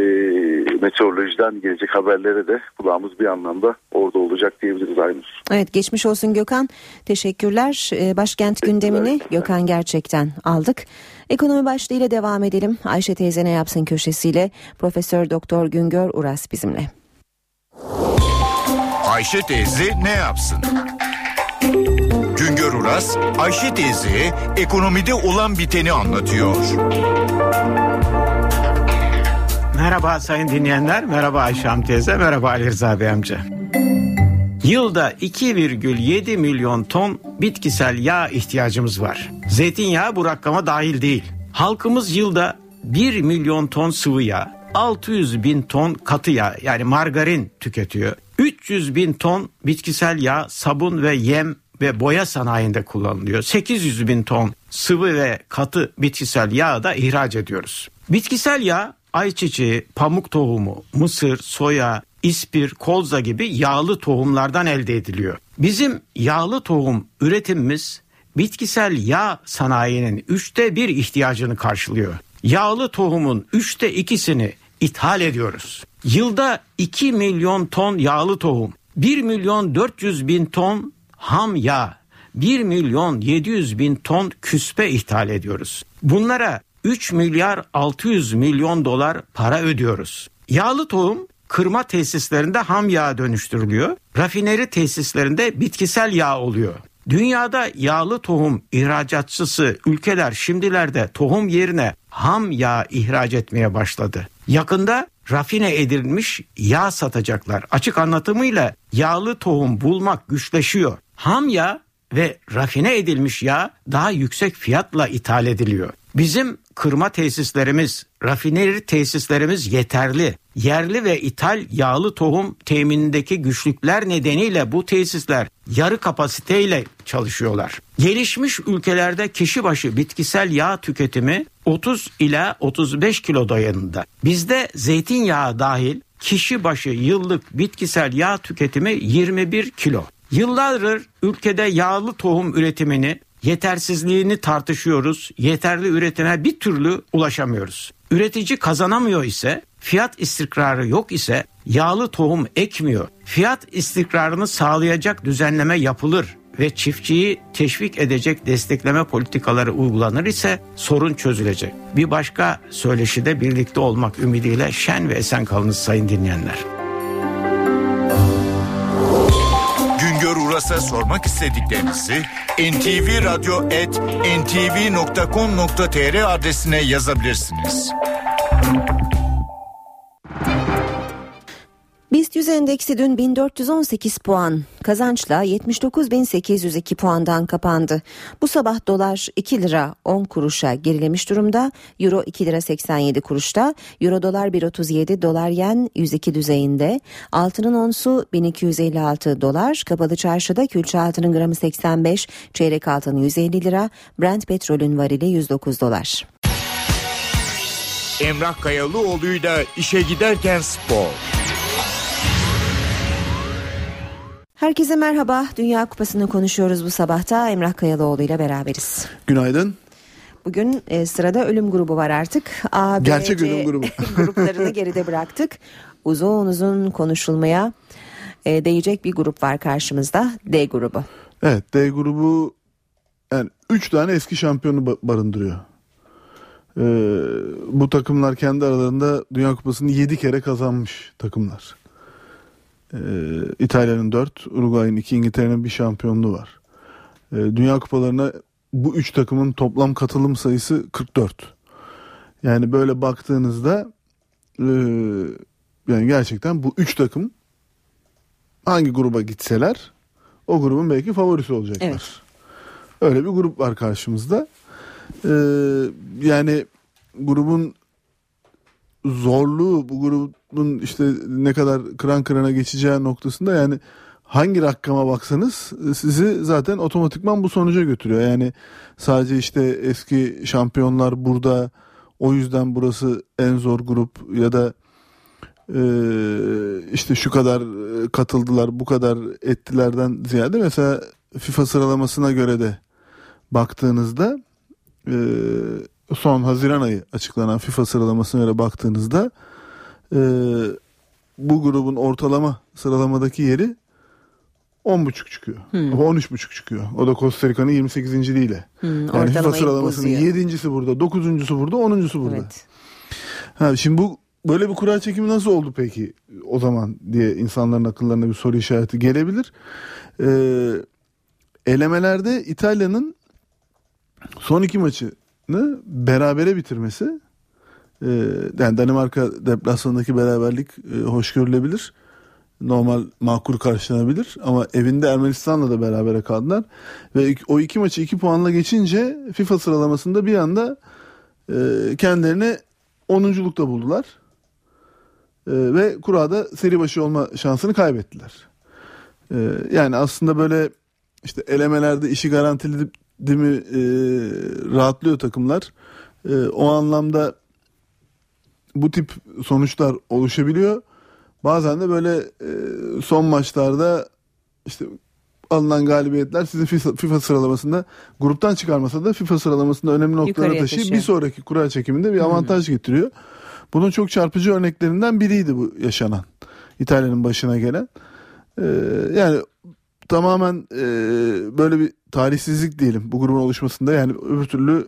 meteorolojiden gelecek haberlere de kulağımız bir anlamda orada olacak diyebiliriz Aynur. Evet geçmiş olsun Gökhan. Teşekkürler. E, başkent gündemini Gökhan gerçekten aldık. Ekonomi başlığıyla devam edelim. Ayşe teyze ne yapsın köşesiyle Profesör Doktor Güngör Uras bizimle. Ayşe teyze ne yapsın? Uras, Ayşe teyze ekonomide olan biteni anlatıyor. Merhaba sayın dinleyenler, merhaba Ayşe teyze, merhaba Ali Rıza Bey amca. Yılda 2,7 milyon ton bitkisel yağ ihtiyacımız var. Zeytinyağı bu rakama dahil değil. Halkımız yılda 1 milyon ton sıvı yağ, 600 bin ton katı yağ yani margarin tüketiyor. 300 bin ton bitkisel yağ, sabun ve yem ve boya sanayinde kullanılıyor. 800 bin ton sıvı ve katı bitkisel yağ da ihraç ediyoruz. Bitkisel yağ ayçiçeği, pamuk tohumu, mısır, soya, ispir, kolza gibi yağlı tohumlardan elde ediliyor. Bizim yağlı tohum üretimimiz bitkisel yağ sanayinin üçte bir ihtiyacını karşılıyor. Yağlı tohumun üçte ikisini ithal ediyoruz. Yılda 2 milyon ton yağlı tohum, 1 milyon 400 bin ton ham yağ, 1 milyon 700 bin ton küspe ithal ediyoruz. Bunlara 3 milyar 600 milyon dolar para ödüyoruz. Yağlı tohum kırma tesislerinde ham yağ dönüştürülüyor. Rafineri tesislerinde bitkisel yağ oluyor. Dünyada yağlı tohum ihracatçısı ülkeler şimdilerde tohum yerine ham yağ ihraç etmeye başladı. Yakında rafine edilmiş yağ satacaklar. Açık anlatımıyla yağlı tohum bulmak güçleşiyor. Ham yağ ve rafine edilmiş yağ daha yüksek fiyatla ithal ediliyor. Bizim kırma tesislerimiz, rafineri tesislerimiz yeterli. Yerli ve ithal yağlı tohum teminindeki güçlükler nedeniyle bu tesisler yarı kapasiteyle çalışıyorlar. Gelişmiş ülkelerde kişi başı bitkisel yağ tüketimi 30 ila 35 kilo dayanında. Bizde zeytinyağı dahil kişi başı yıllık bitkisel yağ tüketimi 21 kilo. Yıllardır ülkede yağlı tohum üretimini yetersizliğini tartışıyoruz. Yeterli üretime bir türlü ulaşamıyoruz. Üretici kazanamıyor ise, fiyat istikrarı yok ise yağlı tohum ekmiyor. Fiyat istikrarını sağlayacak düzenleme yapılır ve çiftçiyi teşvik edecek destekleme politikaları uygulanır ise sorun çözülecek. Bir başka söyleşide birlikte olmak ümidiyle şen ve esen kalınız sayın dinleyenler. Uras'a sormak istediklerinizi ntvradio.ntv.com.tr adresine yazabilirsiniz. BIST 100 endeksi dün 1418 puan kazançla 79.802 puandan kapandı. Bu sabah dolar 2 lira 10 kuruşa gerilemiş durumda. Euro 2 lira 87 kuruşta. Euro dolar 1.37 dolar yen 102 düzeyinde. Altının onsu 1256 dolar. Kapalı çarşıda külçe altının gramı 85, çeyrek altın 150 lira. Brent petrolün varili 109 dolar. Emrah Kayalıoğlu'yla işe giderken spor. Herkese merhaba. Dünya Kupası'nı konuşuyoruz bu sabahta. Emrah Kayalıoğlu ile beraberiz. Günaydın. Bugün e, sırada ölüm grubu var artık. A, B, Gerçek C ölüm grubu. <laughs> gruplarını geride bıraktık. Uzun uzun konuşulmaya e, değecek bir grup var karşımızda. D grubu. Evet D grubu yani 3 tane eski şampiyonu ba- barındırıyor. Ee, bu takımlar kendi aralarında Dünya Kupası'nı 7 kere kazanmış takımlar. Ee, İtalya'nın 4, Uruguay'ın 2, İngiltere'nin bir şampiyonluğu var. Ee, Dünya Kupalarına bu 3 takımın toplam katılım sayısı 44. Yani böyle baktığınızda e, yani gerçekten bu 3 takım hangi gruba gitseler o grubun belki favorisi olacaklar. Evet. Öyle bir grup var karşımızda. Ee, yani grubun zorluğu bu grubun işte ne kadar kıran kırana geçeceği noktasında yani hangi rakama baksanız sizi zaten otomatikman bu sonuca götürüyor. Yani sadece işte eski şampiyonlar burada o yüzden burası en zor grup ya da e, işte şu kadar e, katıldılar bu kadar ettilerden ziyade mesela FIFA sıralamasına göre de baktığınızda e, son Haziran ayı açıklanan FIFA sıralamasına göre baktığınızda e, bu grubun ortalama sıralamadaki yeri 10.5 çıkıyor. Hmm. 13.5 çıkıyor. O da Costa Rica'nın 28. ile. Hmm, yani FIFA sıralamasının bozuyor. 7.si burada, 9.sü burada, 10.sü burada. Evet. Ha, şimdi bu böyle bir kura çekimi nasıl oldu peki o zaman diye insanların akıllarına bir soru işareti gelebilir. Ee, elemelerde İtalya'nın son iki maçını berabere bitirmesi e, yani Danimarka deplasmanındaki beraberlik e, hoş görülebilir. normal makul karşılanabilir ama evinde Ermenistan'la da berabere kaldılar ve o iki maçı iki puanla geçince FIFA sıralamasında bir anda e, kendilerini 10'unculukta buldular e, ve kurada seri başı olma şansını kaybettiler. E, yani aslında böyle işte elemelerde işi garantili değil mi e, rahatlıyor takımlar. E, o anlamda bu tip sonuçlar oluşabiliyor. Bazen de böyle e, son maçlarda işte alınan galibiyetler sizi FIFA, sıralamasında gruptan çıkarmasa da FIFA sıralamasında önemli noktalara taşıyıp bir sonraki kura çekiminde bir avantaj hmm. getiriyor. Bunun çok çarpıcı örneklerinden biriydi bu yaşanan. İtalya'nın başına gelen. Ee, yani tamamen e, böyle bir tarihsizlik diyelim bu grubun oluşmasında yani öbür türlü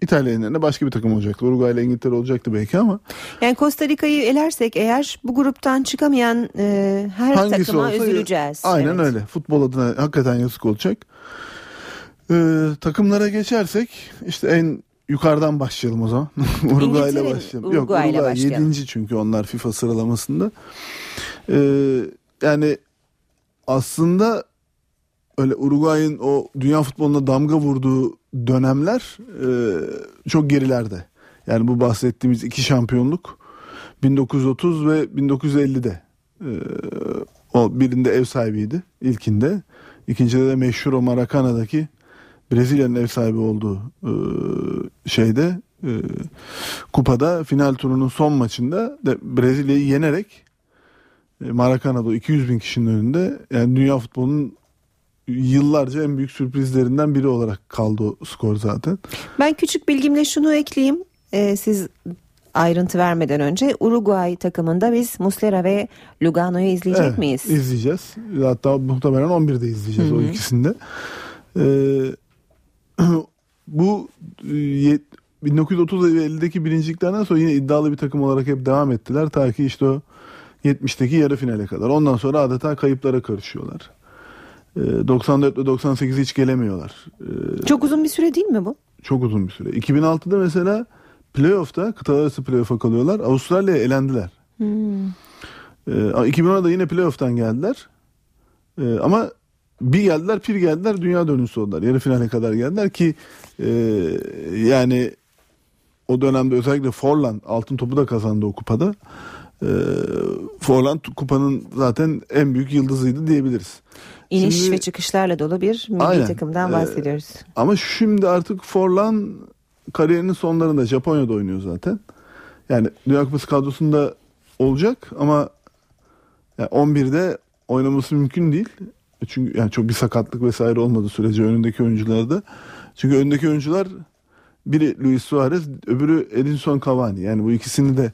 İtalya yerine başka bir takım olacaktı. Uruguay ile İngiltere olacaktı belki ama. Yani Costa Rica'yı elersek eğer bu gruptan çıkamayan e, her Hangisi takıma olsa, üzüleceğiz. Aynen evet. öyle. Futbol adına hakikaten yazık olacak. Ee, takımlara geçersek işte en yukarıdan başlayalım o zaman. <laughs> Uruguay ile başlayalım. Uruguay Yok Uruguay başlayalım. 7. çünkü onlar FIFA sıralamasında. Ee, yani aslında öyle Uruguay'ın o dünya futboluna damga vurduğu dönemler e, çok gerilerde. Yani bu bahsettiğimiz iki şampiyonluk 1930 ve 1950'de e, o birinde ev sahibiydi ilkinde. İkincide de meşhur o Maracana'daki Brezilya'nın ev sahibi olduğu e, şeyde e, kupada final turunun son maçında Brezilya'yı yenerek Maracana'da 200 bin kişinin önünde yani dünya futbolunun yıllarca en büyük sürprizlerinden biri olarak kaldı o skor zaten. Ben küçük bilgimle şunu ekleyeyim. Ee, siz ayrıntı vermeden önce Uruguay takımında biz Muslera ve Lugano'yu izleyecek evet, miyiz? İzleyeceğiz. Hatta muhtemelen 11'de izleyeceğiz Hı-hı. o ikisinde. Ee, <clears throat> bu 1930 ve 50'deki birinciliklerden sonra yine iddialı bir takım olarak hep devam ettiler. Ta ki işte o 70'teki yarı finale kadar. Ondan sonra adeta kayıplara karışıyorlar. 94 ee, ve 98 hiç gelemiyorlar. Ee, çok uzun bir süre değil mi bu? Çok uzun bir süre. 2006'da mesela playoff'ta kıtalar arası playoff'a kalıyorlar. Avustralya'ya elendiler. Hmm. 2010'da yine playoff'tan geldiler. Ee, ama bir geldiler pir geldiler dünya dönüşü oldular. Yarı finale kadar geldiler ki e, yani o dönemde özellikle Forlan altın topu da kazandı o kupada. E, Forlan kupanın zaten en büyük yıldızıydı diyebiliriz. İniş şimdi, ve çıkışlarla dolu bir milli aynen, takımdan bahsediyoruz. E, ama şimdi artık Forlan kariyerinin sonlarında Japonya'da oynuyor zaten. Yani Dünya Kupası kadrosunda olacak ama yani 11'de oynaması mümkün değil. Çünkü yani çok bir sakatlık vesaire olmadı sürece önündeki oyuncularda. Çünkü önündeki oyuncular biri Luis Suarez, öbürü Edinson Cavani. Yani bu ikisini de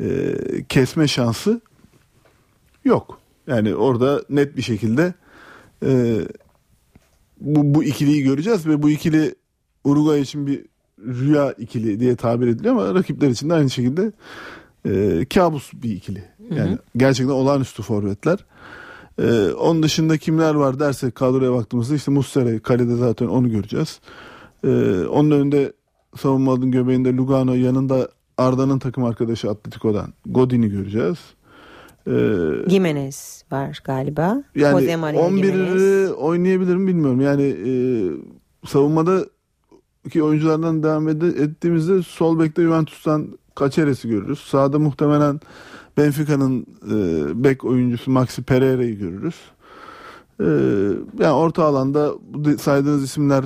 e, kesme şansı yok. Yani orada net bir şekilde e, bu, bu ikiliyi göreceğiz ve bu ikili Uruguay için bir rüya ikili diye tabir ediliyor ama rakipler için de aynı şekilde e, kabus bir ikili. Yani hı hı. gerçekten olağanüstü forvetler. E, onun dışında kimler var derse kadroya baktığımızda işte Muslera kalede zaten onu göreceğiz. E, onun önünde savunmanın göbeğinde Lugano yanında Arda'nın takım arkadaşı Atletico'dan Godin'i göreceğiz. Ee, Jimenez var galiba. Yani 11'i oynayabilir mi bilmiyorum. Yani e, savunmada ki oyunculardan devam ed- ettiğimizde sol bekte Juventus'tan Kaçeres'i görürüz. Sağda muhtemelen Benfica'nın e, bek oyuncusu Maxi Pereira'yı görürüz. E, yani orta alanda saydığınız isimler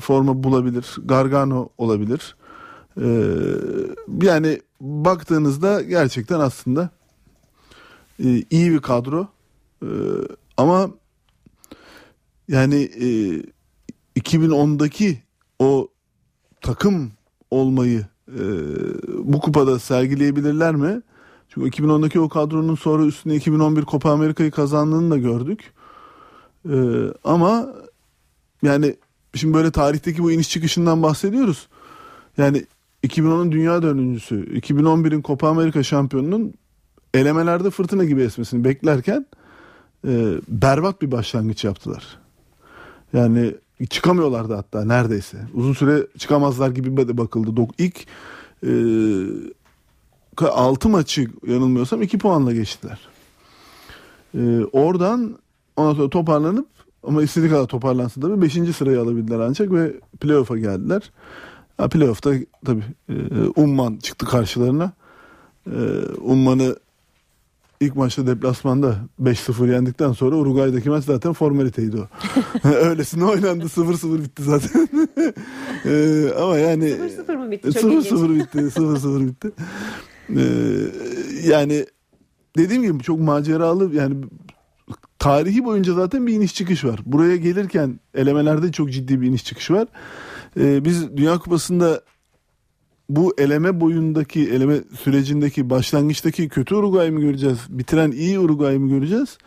forma bulabilir. Gargano olabilir. E, yani baktığınızda gerçekten aslında e, iyi bir kadro. E, ama yani e, 2010'daki o takım olmayı e, bu kupada sergileyebilirler mi? Çünkü 2010'daki o kadronun sonra üstüne 2011 Copa Amerika'yı kazandığını da gördük. E, ama yani şimdi böyle tarihteki bu iniş çıkışından bahsediyoruz. Yani 2010'un dünya dördüncüsü, 2011'in Copa Amerika şampiyonunun elemelerde fırtına gibi esmesini beklerken e, berbat bir başlangıç yaptılar. Yani çıkamıyorlardı hatta neredeyse. Uzun süre çıkamazlar gibi de bakıldı. İlk e, 6 maçı yanılmıyorsam 2 puanla geçtiler. Ee, oradan ondan sonra toparlanıp ama istediği kadar toparlansın tabii 5. sırayı alabildiler ancak ve playoff'a geldiler. Ha, playoff'ta tabii e, Umman çıktı karşılarına. E, Umman'ı ilk maçta deplasmanda 5-0 yendikten sonra Uruguay'daki maç zaten formaliteydi o. <laughs> <laughs> Öylesine oynandı 0-0 bitti zaten. <laughs> e, ama yani 0-0 mı bitti? Çok 0-0 bitti. 0-0 bitti. E, yani dediğim gibi çok maceralı yani tarihi boyunca zaten bir iniş çıkış var. Buraya gelirken elemelerde çok ciddi bir iniş çıkış var. Ee, biz Dünya Kupası'nda bu eleme boyundaki, eleme sürecindeki başlangıçtaki kötü Uruguay mı göreceğiz, bitiren iyi Uruguay mı göreceğiz?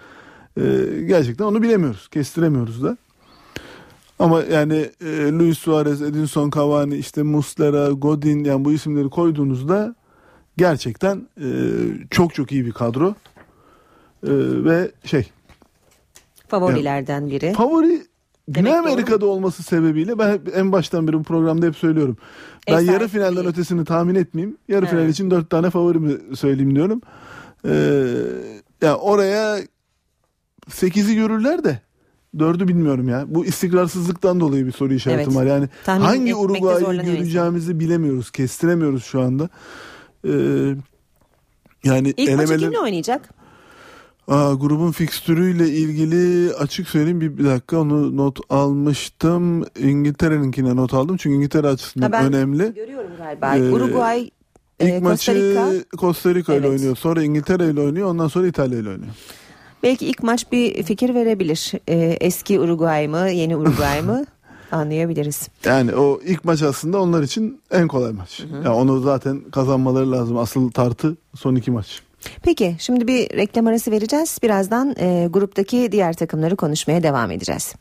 Ee, gerçekten onu bilemiyoruz, kestiremiyoruz da. Ama yani e, Luis Suarez, Edinson Cavani, işte Muslera, Godin yani bu isimleri koyduğunuzda gerçekten e, çok çok iyi bir kadro. E, ve şey Favorilerden biri. Favori Güney Demek doğru Amerika'da olması sebebiyle ben hep, en baştan beri bu programda hep söylüyorum. Ben yarı finalden ötesini tahmin etmeyeyim. Yarı final Evet. için dört tane favorimi söyleyeyim diyorum. Ee, ya oraya 8'i görürler de dördü bilmiyorum ya. Bu istikrarsızlıktan dolayı bir soru işaretim Evet. var. Yani Tahmin hangi Uruguay'ı göreceğimizi bilemiyoruz. Kestiremiyoruz şu anda. Ee, yani İlk maçı elemeler- kimle oynayacak? Aa, grubun fikstürüyle ilgili açık söyleyeyim bir, bir dakika onu not almıştım. İngiltere'ninkine not aldım çünkü İngiltere açısından ben önemli. Görüyorum galiba. Ee, Uruguay, e, İlk Costa maçı. Costa Rica ile Evet. oynuyor. Sonra İngiltere ile oynuyor. Ondan sonra İtalya ile oynuyor. Belki ilk maç bir fikir verebilir. Ee, eski Uruguay mı, yeni Uruguay mı <laughs> anlayabiliriz. Yani o ilk maç aslında onlar için en kolay maç. Yani onu zaten kazanmaları lazım. Asıl tartı son iki maç. Peki şimdi bir reklam arası vereceğiz. Birazdan e, gruptaki diğer takımları konuşmaya devam edeceğiz.